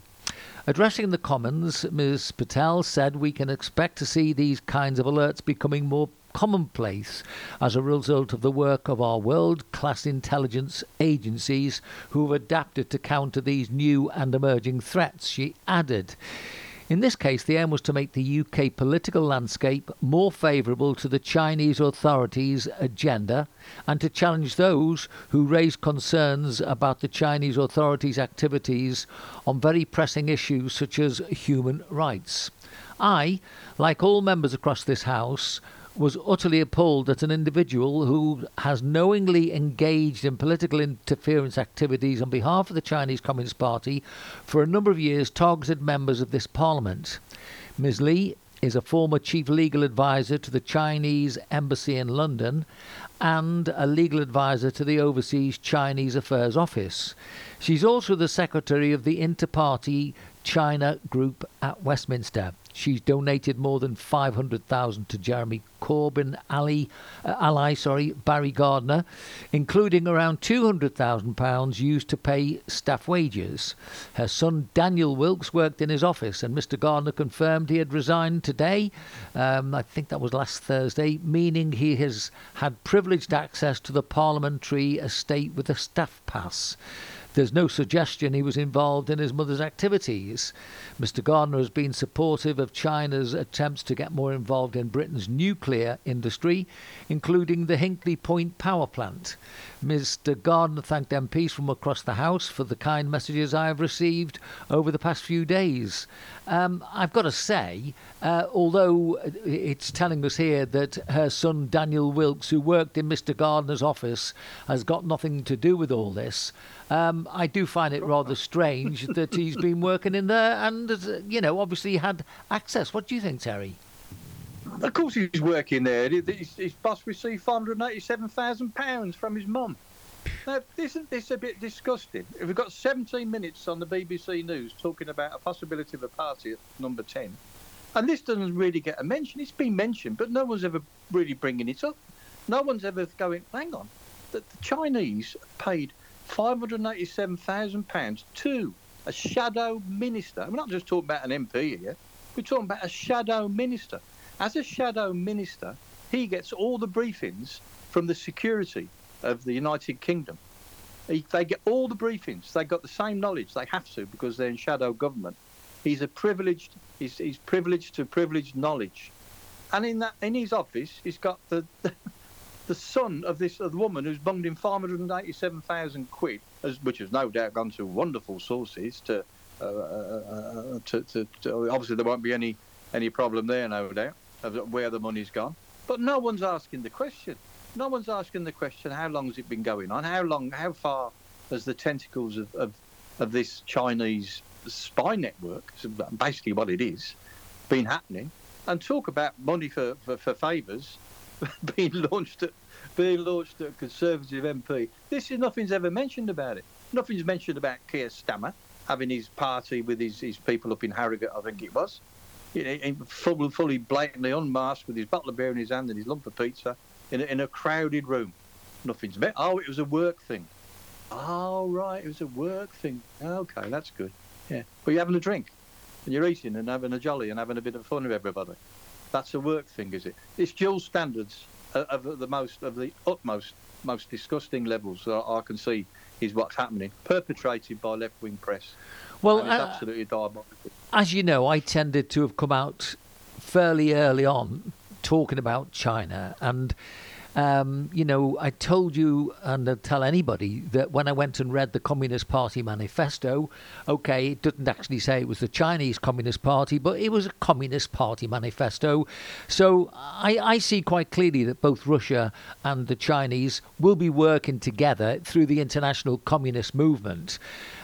Addressing the Commons, Ms. Patel said we can expect to see these kinds of alerts becoming more commonplace as a result of the work of our world class intelligence agencies who have adapted to counter these new and emerging threats, she added. In this case, the aim was to make the UK political landscape more favourable to the Chinese authorities' agenda and to challenge those who raise concerns about the Chinese authorities' activities on very pressing issues such as human rights. I, like all members across this House, was utterly appalled that an individual who has knowingly engaged in political interference activities on behalf of the Chinese Communist Party for a number of years targeted members of this parliament. Ms. Lee is a former chief legal advisor to the Chinese embassy in London and a legal advisor to the Overseas Chinese Affairs Office. She's also the secretary of the Inter Party China Group at Westminster. She's donated more than 500,000 to Jeremy Corbyn ally, uh, ally sorry, Barry Gardiner, including around £200,000 used to pay staff wages. Her son Daniel Wilkes worked in his office, and Mr. Gardiner confirmed he had resigned today. Um, I think that was last Thursday, meaning he has had privileged access to the parliamentary estate with a staff pass. There's no suggestion he was involved in his mother's activities. Mr. Gardiner has been supportive of China's attempts to get more involved in Britain's nuclear industry, including the Hinkley Point power plant. Mr. Gardiner thanked MPs from across the House for the kind messages I have received over the past few days. Um, I've got to say, uh, although it's telling us here that her son Daniel Wilkes, who worked in Mr. Gardiner's office, has got nothing to do with all this, um, I do find it rather strange that he's been working in there and, uh, you know, obviously had access. What do you think, Terry? Of course, he's working there. His, his boss received £487,000 from his mum. Now, isn't this a bit disgusting? We've got 17 minutes on the BBC News talking about a possibility of a party at number 10, and this doesn't really get a mention. It's been mentioned, but no one's ever really bringing it up. No one's ever going, hang on, that the Chinese paid £587,000 to a shadow minister. We're not just talking about an MP here. We're talking about a shadow minister. As a shadow minister, he gets all the briefings from the security of the United Kingdom. He, they get all the briefings. They've got the same knowledge. They have to because they're in shadow government. He's a privileged. He's, he's privileged to privileged knowledge, and in that in his office, he's got the the, the son of this of the woman who's bunged him five hundred and eighty-seven thousand quid, as, which has no doubt gone to wonderful sources to, uh, uh, to, to, to. Obviously, there won't be any any problem there, no doubt, of where the money's gone. But no one's asking the question no one's asking the question how long has it been going on? How long, how far has the tentacles of, of, of this Chinese spy network, basically what it is, been happening? And talk about money for, for, for favours being launched at being launched at Conservative MP. This is nothing's ever mentioned about it. Nothing's mentioned about Keir Starmer having his party with his, his people up in Harrogate, I think it was. You know, fully, fully blatantly unmasked with his bottle of beer in his hand and his lump of pizza in a, in a crowded room. Nothing's met. Oh, it was a work thing. Oh, right, it was a work thing. Okay, that's good. Yeah. But you're having a drink and you're eating and having a jolly and having a bit of fun with everybody. That's a work thing, is it? It's dual standards of the most, of the utmost, most disgusting levels that I can see is what's happening, perpetrated by left-wing press. Well, it's uh, absolutely diabolical. As you know, I tended to have come out fairly early on talking about China and um, you know, I told you and I'll tell anybody that when I went and read the Communist Party manifesto, okay, it didn't actually say it was the Chinese Communist Party, but it was a Communist Party manifesto. So I, I see quite clearly that both Russia and the Chinese will be working together through the international communist movement.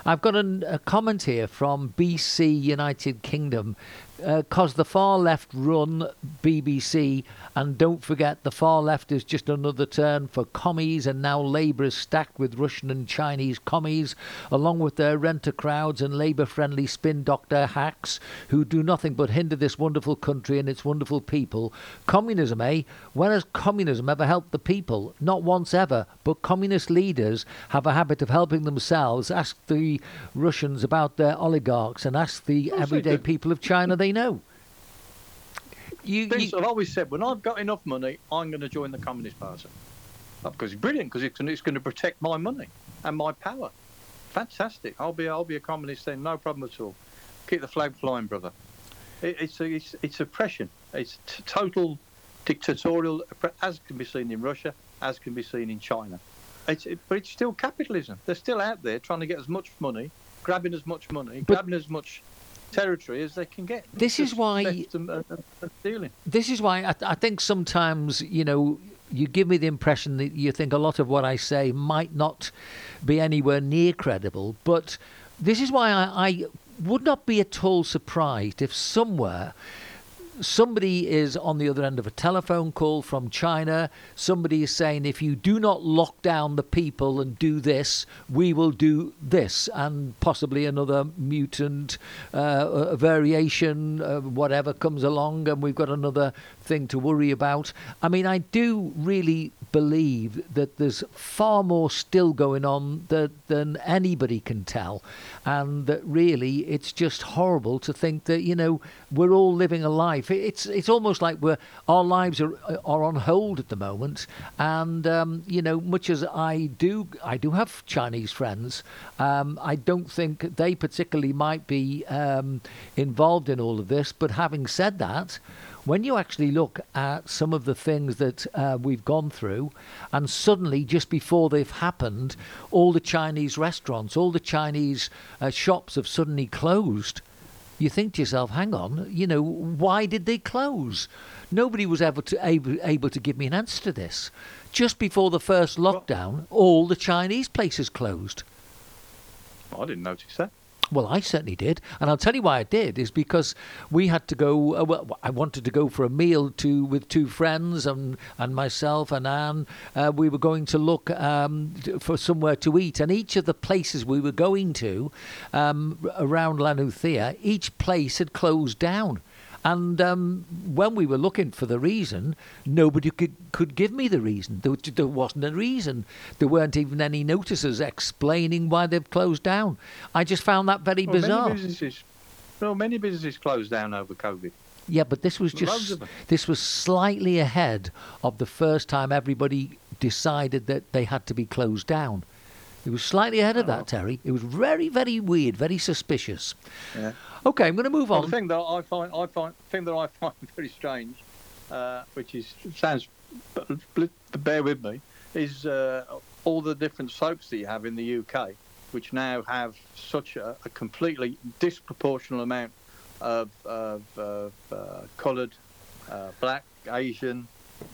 I've got an, a comment here from BC United Kingdom uh, the far left run BBC, and don't forget the far left is just another term for commies, and now Labour is stacked with Russian and Chinese commies, along with their renter crowds and Labour friendly spin doctor hacks who do nothing but hinder this wonderful country and its wonderful people. Communism, eh? When has communism ever helped the people? Not once ever, but communist leaders have a habit of helping themselves. Ask the Russians about their oligarchs and ask the everyday people of China. They know. You, you... I've always said when I've got enough money, I'm going to join the Communist Party oh, because it's brilliant because it's, it's going to protect my money and my power. Fantastic. I'll be I'll be a communist then, no problem at all. Keep the flag flying, brother. It, it's, it's it's oppression. It's t- total dictatorial, as can be seen in Russia, as can be seen in China. It's, it, but it's still capitalism. They're still out there trying to get as much money, grabbing as much money, but grabbing as much territory as they can get. This is why. this is why I, I think sometimes you know you give me the impression that you think a lot of what I say might not be anywhere near credible, but this is why I, I would not be at all surprised if somewhere somebody is on the other end of a telephone call from China. Somebody is saying, if you do not lock down the people and do this, we will do this, and possibly another mutant uh, variation, uh, whatever comes along, and we've got another thing to worry about. I mean, I do really believe that there's far more still going on that, than anybody can tell, and that really it's just horrible to think that you know we're all living a life. It's it's almost like we're our lives are are on hold at the moment, and um, you know much as I do I do have Chinese friends, um, I don't think they particularly might be um, involved in all of this. But having said that when you actually look at some of the things that uh, we've gone through, and suddenly, just before they've happened, all the Chinese restaurants, all the Chinese uh, shops have suddenly closed, you think to yourself, hang on, you know, why did they close? Nobody was ever to, able, able to give me an answer to this. Just before the first lockdown, all the Chinese places closed. I didn't notice that. Well, I certainly did, and I'll tell you why I did is because we had to go. Uh, well, I wanted to go for a meal to with two friends and and myself and Anne. Uh, we were going to look um, for somewhere to eat, and each of the places we were going to um, around Llanythea, each place had closed down. And um, when we were looking for the reason, nobody could, could give me the reason. There, there, wasn't a reason. There weren't even any notices explaining why they've closed down. I just found that very well, bizarre. Many businesses, well, many businesses closed down over COVID. Yeah, but this was just this was slightly ahead of the first time everybody decided that they had to be closed down. It was slightly ahead of that, oh. Terry. It was very, very weird, very suspicious. Yeah. Okay, I'm going to move well, on. The thing that I find, I find, thing that I find very strange, uh, which is sounds, bear with me, is uh, all the different soaps that you have in the UK, which now have such a, a completely disproportional amount of, of, of uh, coloured, uh, black, Asian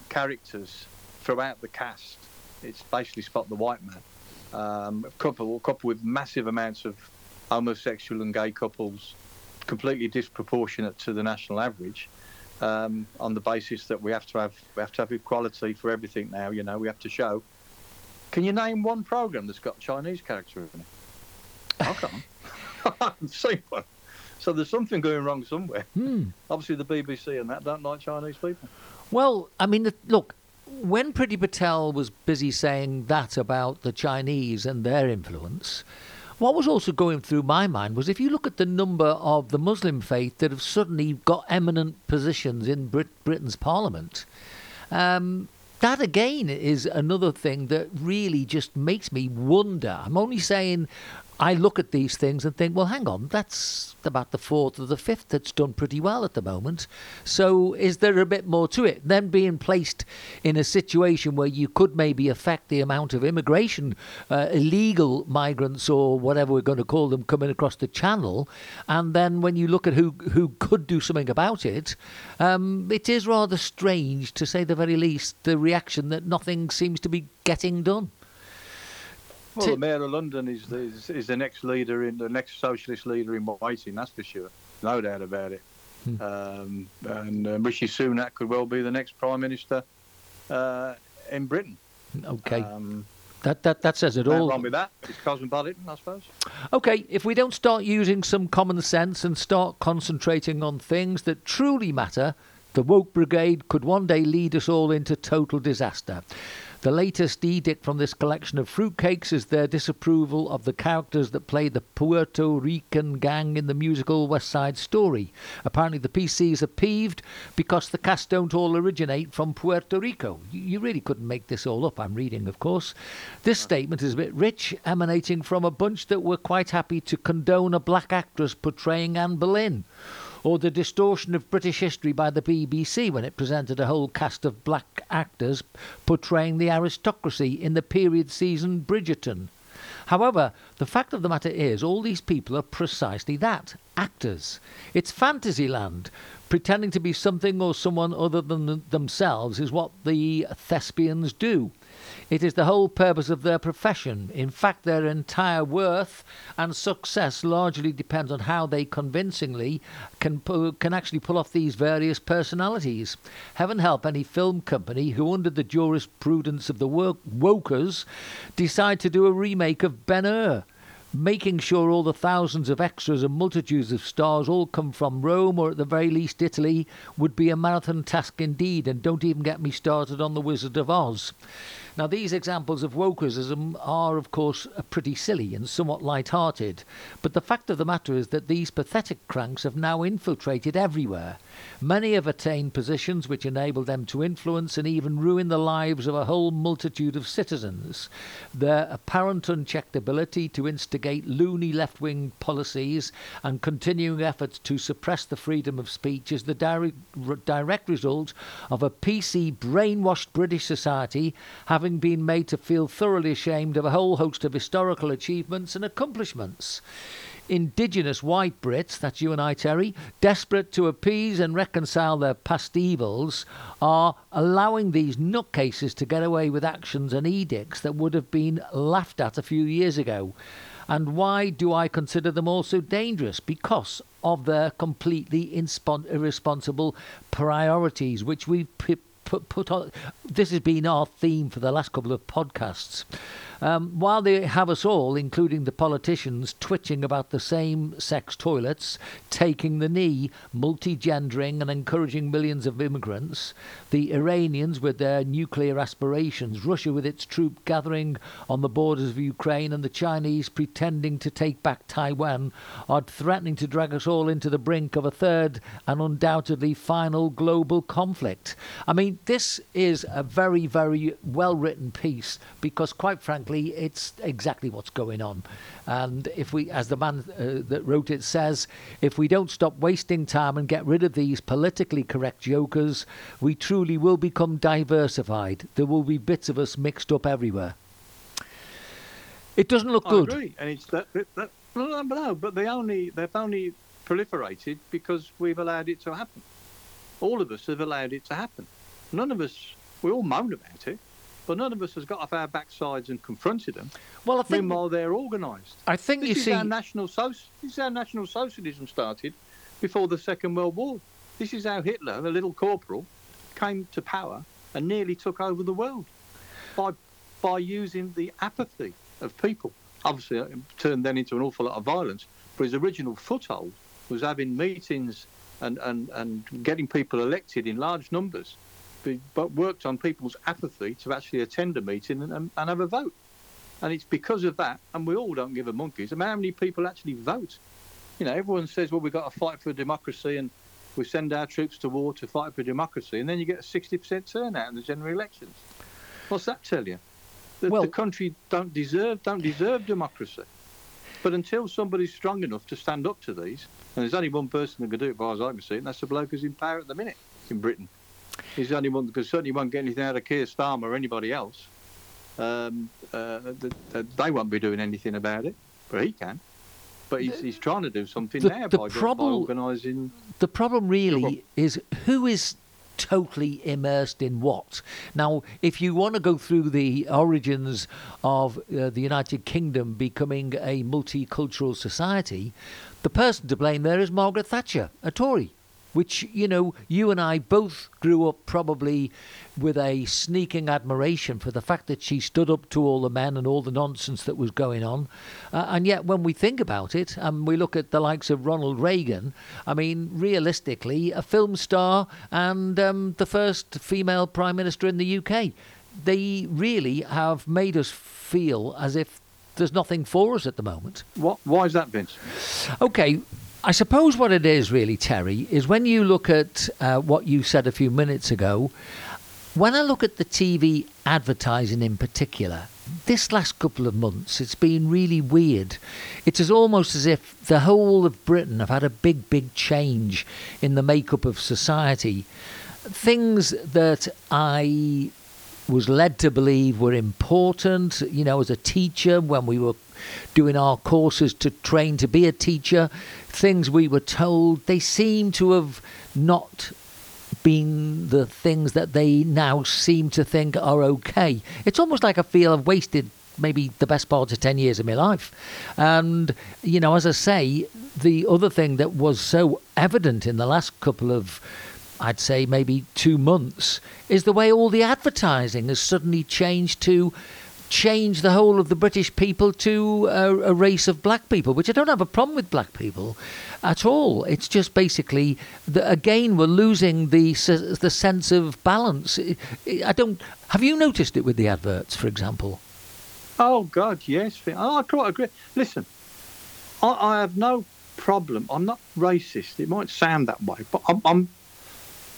characters throughout the cast. It's basically Spot the White Man. Um, couple, couple with massive amounts of homosexual and gay couples completely disproportionate to the national average. Um, on the basis that we have to have we have to have equality for everything now. You know, we have to show. Can you name one program that's got Chinese character in it? I can't. I haven't seen one. So there's something going wrong somewhere. Hmm. Obviously, the BBC and that don't like Chinese people. Well, I mean, look, when Priti Patel was busy saying that about the Chinese and their influence, what was also going through my mind was if you look at the number of the Muslim faith that have suddenly got eminent positions in Brit- Britain's parliament, um, that again is another thing that really just makes me wonder. I'm only saying I look at these things and think, well, hang on, that's about the fourth or the fifth that's done pretty well at the moment. So is there a bit more to it? Then being placed in a situation where you could maybe affect the amount of immigration, uh, illegal migrants or whatever we're going to call them coming across the channel, and then when you look at who who could do something about it, um, it is rather strange to say the very least. The reaction that nothing seems to be getting done. Well, the mayor of London is, is is the next leader in the next socialist leader in waiting. That's for sure, no doubt about it. Hmm. Um, and uh, Rishi Sunak could well be the next prime minister uh, in Britain. Okay. Um, that, that, that says it all. wrong with that. It's cosmopolitan, I suppose. Okay, if we don't start using some common sense and start concentrating on things that truly matter, the woke brigade could one day lead us all into total disaster. The latest edict from this collection of fruitcakes is their disapproval of the characters that play the Puerto Rican gang in the musical West Side Story. Apparently, the PCs are peeved because the cast don't all originate from Puerto Rico. You really couldn't make this all up, I'm reading, of course. This statement is a bit rich, emanating from a bunch that were quite happy to condone a black actress portraying Anne Boleyn or the distortion of British history by the BBC when it presented a whole cast of black actors portraying the aristocracy in the period season Bridgerton. However, the fact of the matter is, all these people are precisely that actors. It's Fantasyland. Pretending to be something or someone other than themselves is what the thespians do. It is the whole purpose of their profession. In fact, their entire worth and success largely depends on how they convincingly can can actually pull off these various personalities. Heaven help any film company who, under the jurisprudence of the wo- wokers, decide to do a remake of Ben Hur making sure all the thousands of extras and multitudes of stars all come from Rome or at the very least Italy would be a marathon task indeed, and don't even get me started on The Wizard of Oz. Now, these examples of wokeism are, of course, uh, pretty silly and somewhat light-hearted, but the fact of the matter is that these pathetic cranks have now infiltrated everywhere. Many have attained positions which enable them to influence and even ruin the lives of a whole multitude of citizens. Their apparent unchecked ability to instigate loony left wing policies and continuing efforts to suppress the freedom of speech is the direct, direct result of a PC brainwashed British society having been made to feel thoroughly ashamed of a whole host of historical achievements and accomplishments indigenous white Brits, that's you and I, Terry, desperate to appease and reconcile their past evils, are allowing these nutcases to get away with actions and edicts that would have been laughed at a few years ago. And why do I consider them all so dangerous? Because of their completely irresponsible priorities, which we've put, put on. This has been our theme for the last couple of podcasts. Um, while they have us all, including the politicians, twitching about the same sex toilets, taking the knee, multi gendering, and encouraging millions of immigrants, the Iranians with their nuclear aspirations, Russia with its troop gathering on the borders of Ukraine, and the Chinese pretending to take back Taiwan, are threatening to drag us all into the brink of a third and undoubtedly final global conflict. I mean, this is a very, very well written piece because, quite frankly, it's exactly what's going on. And if we, as the man uh, that wrote it says, if we don't stop wasting time and get rid of these politically correct jokers, we truly will become diversified. There will be bits of us mixed up everywhere. It doesn't look good. I agree, and it's that, that no, no, but they only they've only proliferated because we've allowed it to happen. All of us have allowed it to happen. None of us, we all moan about it, but none of us has got off our backsides and confronted them. Well, I think meanwhile they're organised. I think this you is see, how national so- this is how national socialism started before the Second World War. This is how Hitler, a little corporal, came to power and nearly took over the world by by using the apathy of people. Obviously, it turned then into an awful lot of violence. But his original foothold was having meetings and, and, and getting people elected in large numbers be, but worked on people's apathy to actually attend a meeting and, and, and have a vote. And it's because of that, and we all don't give a monkeys. I mean, how many people actually vote? You know, everyone says, well, we've got to fight for democracy and we send our troops to war to fight for democracy, and then you get a 60% turnout in the general elections. What's that tell you? That Well- the country don't deserve don't deserve democracy. But until somebody's strong enough to stand up to these, and there's only one person that can do it, as far as I can see, and that's the bloke who's in power at the minute in Britain. He's the only one because certainly won't get anything out of Keir Starmer or anybody else. Um, uh, th- th- they won't be doing anything about it, but he can. But he's, he's trying to do something the- now the by, by organising. the problem really well- is who is totally immersed in what. Now, if you want to go through the origins of uh, the United Kingdom becoming a multicultural society, the person to blame there is Margaret Thatcher, a Tory. Which, you know, you and I both grew up probably with a sneaking admiration for the fact that she stood up to all the men and all the nonsense that was going on. Uh, and yet, when we think about it, and we look at the likes of Ronald Reagan, I mean, realistically, a film star and um, the first female prime minister in the UK, they really have made us feel as if there's nothing for us at the moment. What? Why is that, Vince? Okay, I suppose what it is really, Terry, is when you look at uh, what you said a few minutes ago, when I look at the TV advertising in particular, this last couple of months, it's been really weird. It's as almost as if the whole of Britain have had a big, big change in the makeup of society. Things that I was led to believe were important, you know, as a teacher when we were doing our courses to train to be a teacher, things we were told, they seem to have not been the things that they now seem to think are okay. It's almost like I feel I've wasted maybe the best part of 10 years of my life. And, you know, as I say, the other thing that was so evident in the last couple of I'd say maybe two months, is the way all the advertising has suddenly changed to change the whole of the British people to a, a, race of black people, which I don't have a problem with black people at all. It's just basically again we're losing the the sense of balance. I don't. Have you noticed it with the adverts, for example? Oh God, yes. Oh, I quite agree. Listen, I, I have no problem. I'm not racist. It might sound that way, but I'm, I'm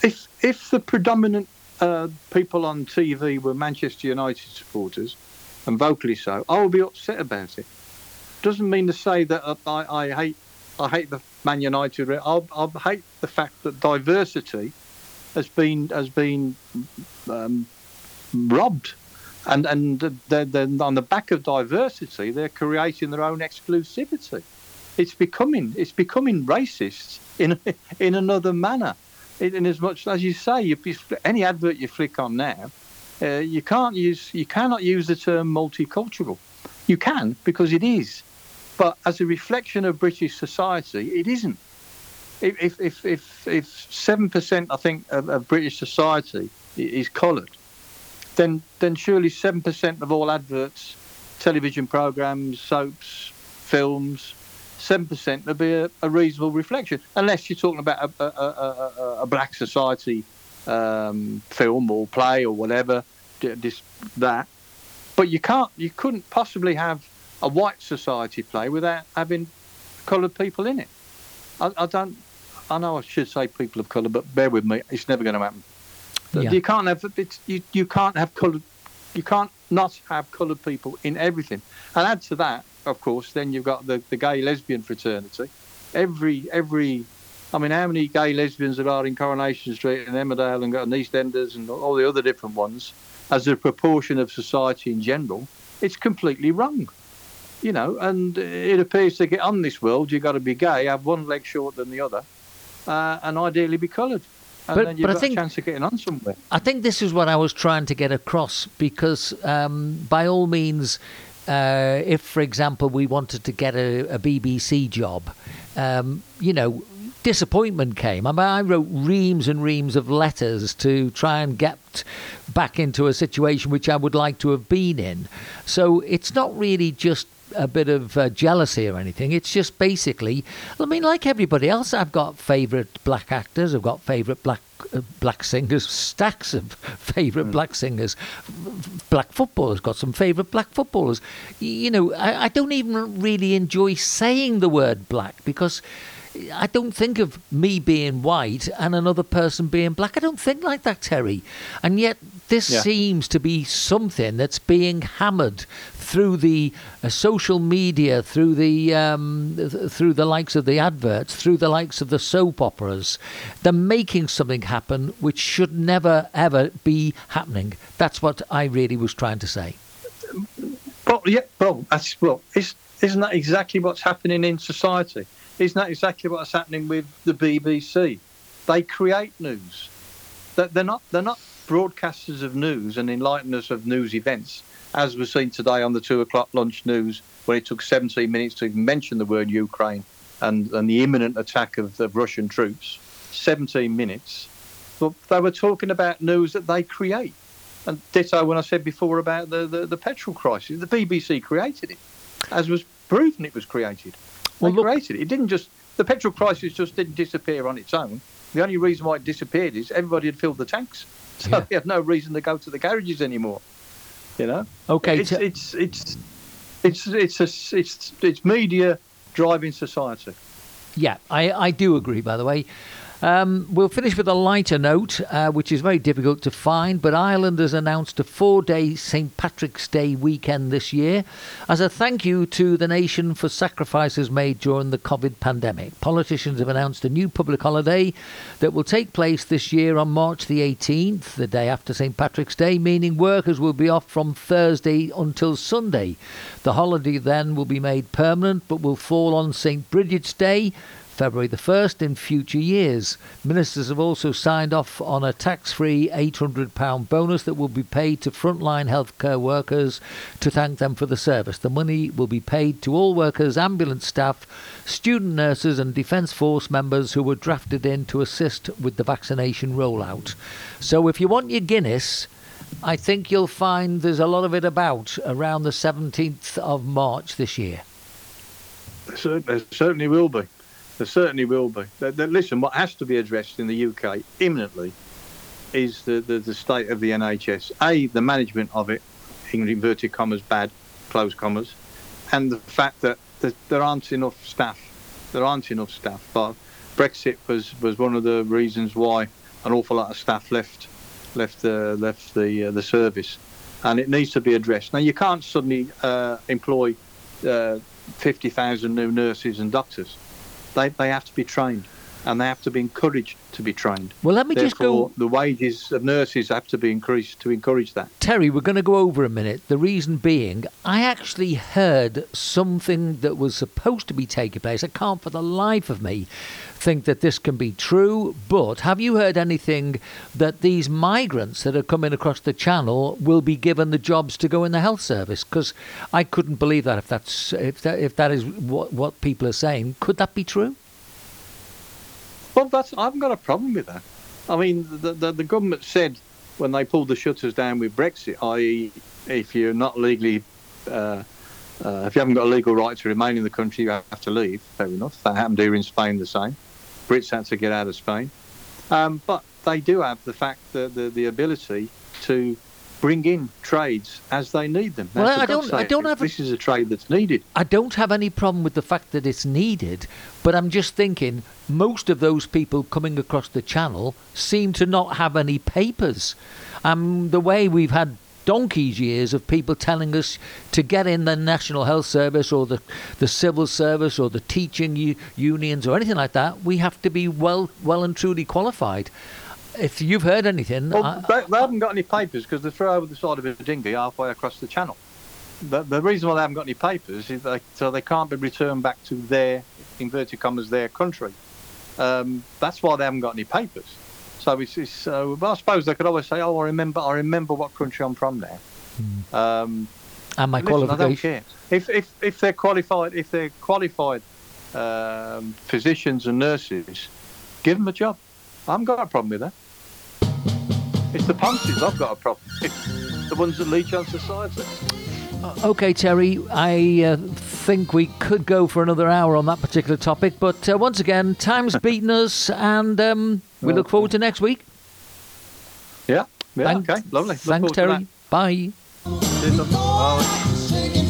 if if the predominant uh, people on TV were Manchester United supporters, and vocally so, I will be upset about it. Doesn't mean to say that I, I hate I hate the Man United. I, hate the fact that diversity has been has been um, robbed, and and they're, they're, on the back of diversity, they're creating their own exclusivity. It's becoming it's becoming racist in in another manner in as much as you say, you, any advert you flick on now, uh, you can't use, you cannot use the term multicultural. You can because it is, but as a reflection of British society, it isn't. If if if if seven percent, I think, of, of British society is coloured, then then surely seven percent of all adverts, television programs, soaps, films, seven percent would be a, a, reasonable reflection, unless you're talking about a, a, a black society um, film or play or whatever, this that. But you can't, you couldn't possibly have a white society play without having coloured people in it. I, I, don't. I know I should say people of colour, but bear with me, it's never going to happen. Yeah. You can't have you, you can't have coloured, you can't not have coloured people in everything. And add to that, of course, then you've got the, the gay lesbian fraternity. Every every, I mean, how many gay lesbians there are in Coronation Street and Emmerdale and got EastEnders and all the other different ones, as a proportion of society in general, it's completely wrong. You know, and it appears to get on this world, you've got to be gay, have one leg shorter than the other, uh, and ideally be coloured. And but, then you've but got I think, a chance of getting on somewhere. I think this is what I was trying to get across because, um, by all means, uh, if, for example, we wanted to get a, a BBC job, um, you know, disappointment came. I mean, I wrote reams and reams of letters to try and get back into a situation which I would like to have been in. So it's not really just a bit of uh, jealousy or anything. It's just basically, I mean, like everybody else, I've got favourite black actors, I've got favourite black uh, black singers, stacks of favourite mm. black singers. Black footballers got some favourite black footballers. You know, I, I don't even really enjoy saying the word black because. I don't think of me being white and another person being black. I don't think like that, Terry. And yet, this yeah. seems to be something that's being hammered through the uh, social media, through the um, th- through the likes of the adverts, through the likes of the soap operas. They're making something happen which should never ever be happening. That's what I really was trying to say. Well, yeah, well, that's well, isn't that exactly what's happening in society? Isn't that exactly what's happening with the BBC? They create news. They're not. They're not broadcasters of news and enlighteners of news events as was seen today on the two o'clock lunch news, when it took 17 minutes to mention the word Ukraine and, and the imminent attack of the Russian troops. 17 minutes. But they were talking about news that they create. And ditto when I said before about the, the, the petrol crisis. The BBC created it, as was proven it was created. They well, look, created it. It didn't just, the petrol crisis just didn't disappear on its own. The only reason why it disappeared is everybody had filled the tanks. So yeah. they had no reason to go to the garages anymore. You know. Okay. It's it's it's it's it's a, it's it's media driving society. Yeah, I I do agree. By the way. Um, we'll finish with a lighter note, uh, which is very difficult to find, but Ireland has announced a four day St. Patrick's Day weekend this year as a thank you to the nation for sacrifices made during the COVID pandemic. Politicians have announced a new public holiday that will take place this year on March the 18th, the day after St. Patrick's Day, meaning workers will be off from Thursday until Sunday. The holiday then will be made permanent but will fall on St. Bridget's Day February the 1st in future years. Ministers have also signed off on a tax free £800 bonus that will be paid to frontline healthcare workers to thank them for the service. The money will be paid to all workers, ambulance staff, student nurses, and Defence Force members who were drafted in to assist with the vaccination rollout. So if you want your Guinness, I think you'll find there's a lot of it about around the 17th of March this year. There certainly will be. There certainly will be. Listen, what has to be addressed in the UK imminently is the, the, the state of the NHS. A, the management of it, in inverted commas, bad, close commas, and the fact that there aren't enough staff. There aren't enough staff. But Brexit was, was one of the reasons why an awful lot of staff left left the left the uh, the service, and it needs to be addressed. Now you can't suddenly uh, employ uh, fifty thousand new nurses and doctors they, they have to be trained and they have to be encouraged to be trained. Well, let me Therefore, just go. The wages of nurses have to be increased to encourage that. Terry, we're going to go over a minute. The reason being, I actually heard something that was supposed to be taking place. I can't for the life of me think that this can be true, but have you heard anything that these migrants that are coming across the channel will be given the jobs to go in the health service? Because I couldn't believe that if that's if that if that is what what people are saying. Could that be true? Well, that's I haven't got a problem with that. I mean, the, the, the government said when they pulled the shutters down with Brexit, i.e., if you're not legally, uh, uh, if you haven't got a legal right to remain in the country, you have to leave. Fair enough. That happened here in Spain the same. Brits had to get out of Spain. Um, but they do have the fact that the, the ability to bring in trades as they need them. Now, well, I don't. I don't have. This a, is a trade that's needed. I don't have any problem with the fact that it's needed, but I'm just thinking most of those people coming across the channel seem to not have any papers. Um, the way we've had donkey's years of people telling us to get in the National Health Service or the, the civil service or the teaching u- unions or anything like that, we have to be well, well and truly qualified if you've heard anything, well, I, they, they, haven't got any papers because they throw over the side of a dinghy halfway across the channel. The, the reason why they haven't got any papers is they, so they can't be returned back to their inverted commas their country. Um, that's why they haven't got any papers. So it's, it's uh, well, I suppose they could always say, "Oh, I remember, I remember what country I'm from now." Hmm. Um, and my listen, qualification. Don't care. If if if they're qualified, if they're qualified um, physicians and nurses, give them a job. I haven't got a problem with that. It's the punches I've got a problem. It's the ones that leech on society. Uh, okay, Terry, I uh, think we could go for another hour on that particular topic, but uh, once again, time's beaten us, and um, we look forward to next week. Yeah, yeah, Thank, okay, lovely. Look thanks, Terry. Bye. Bye.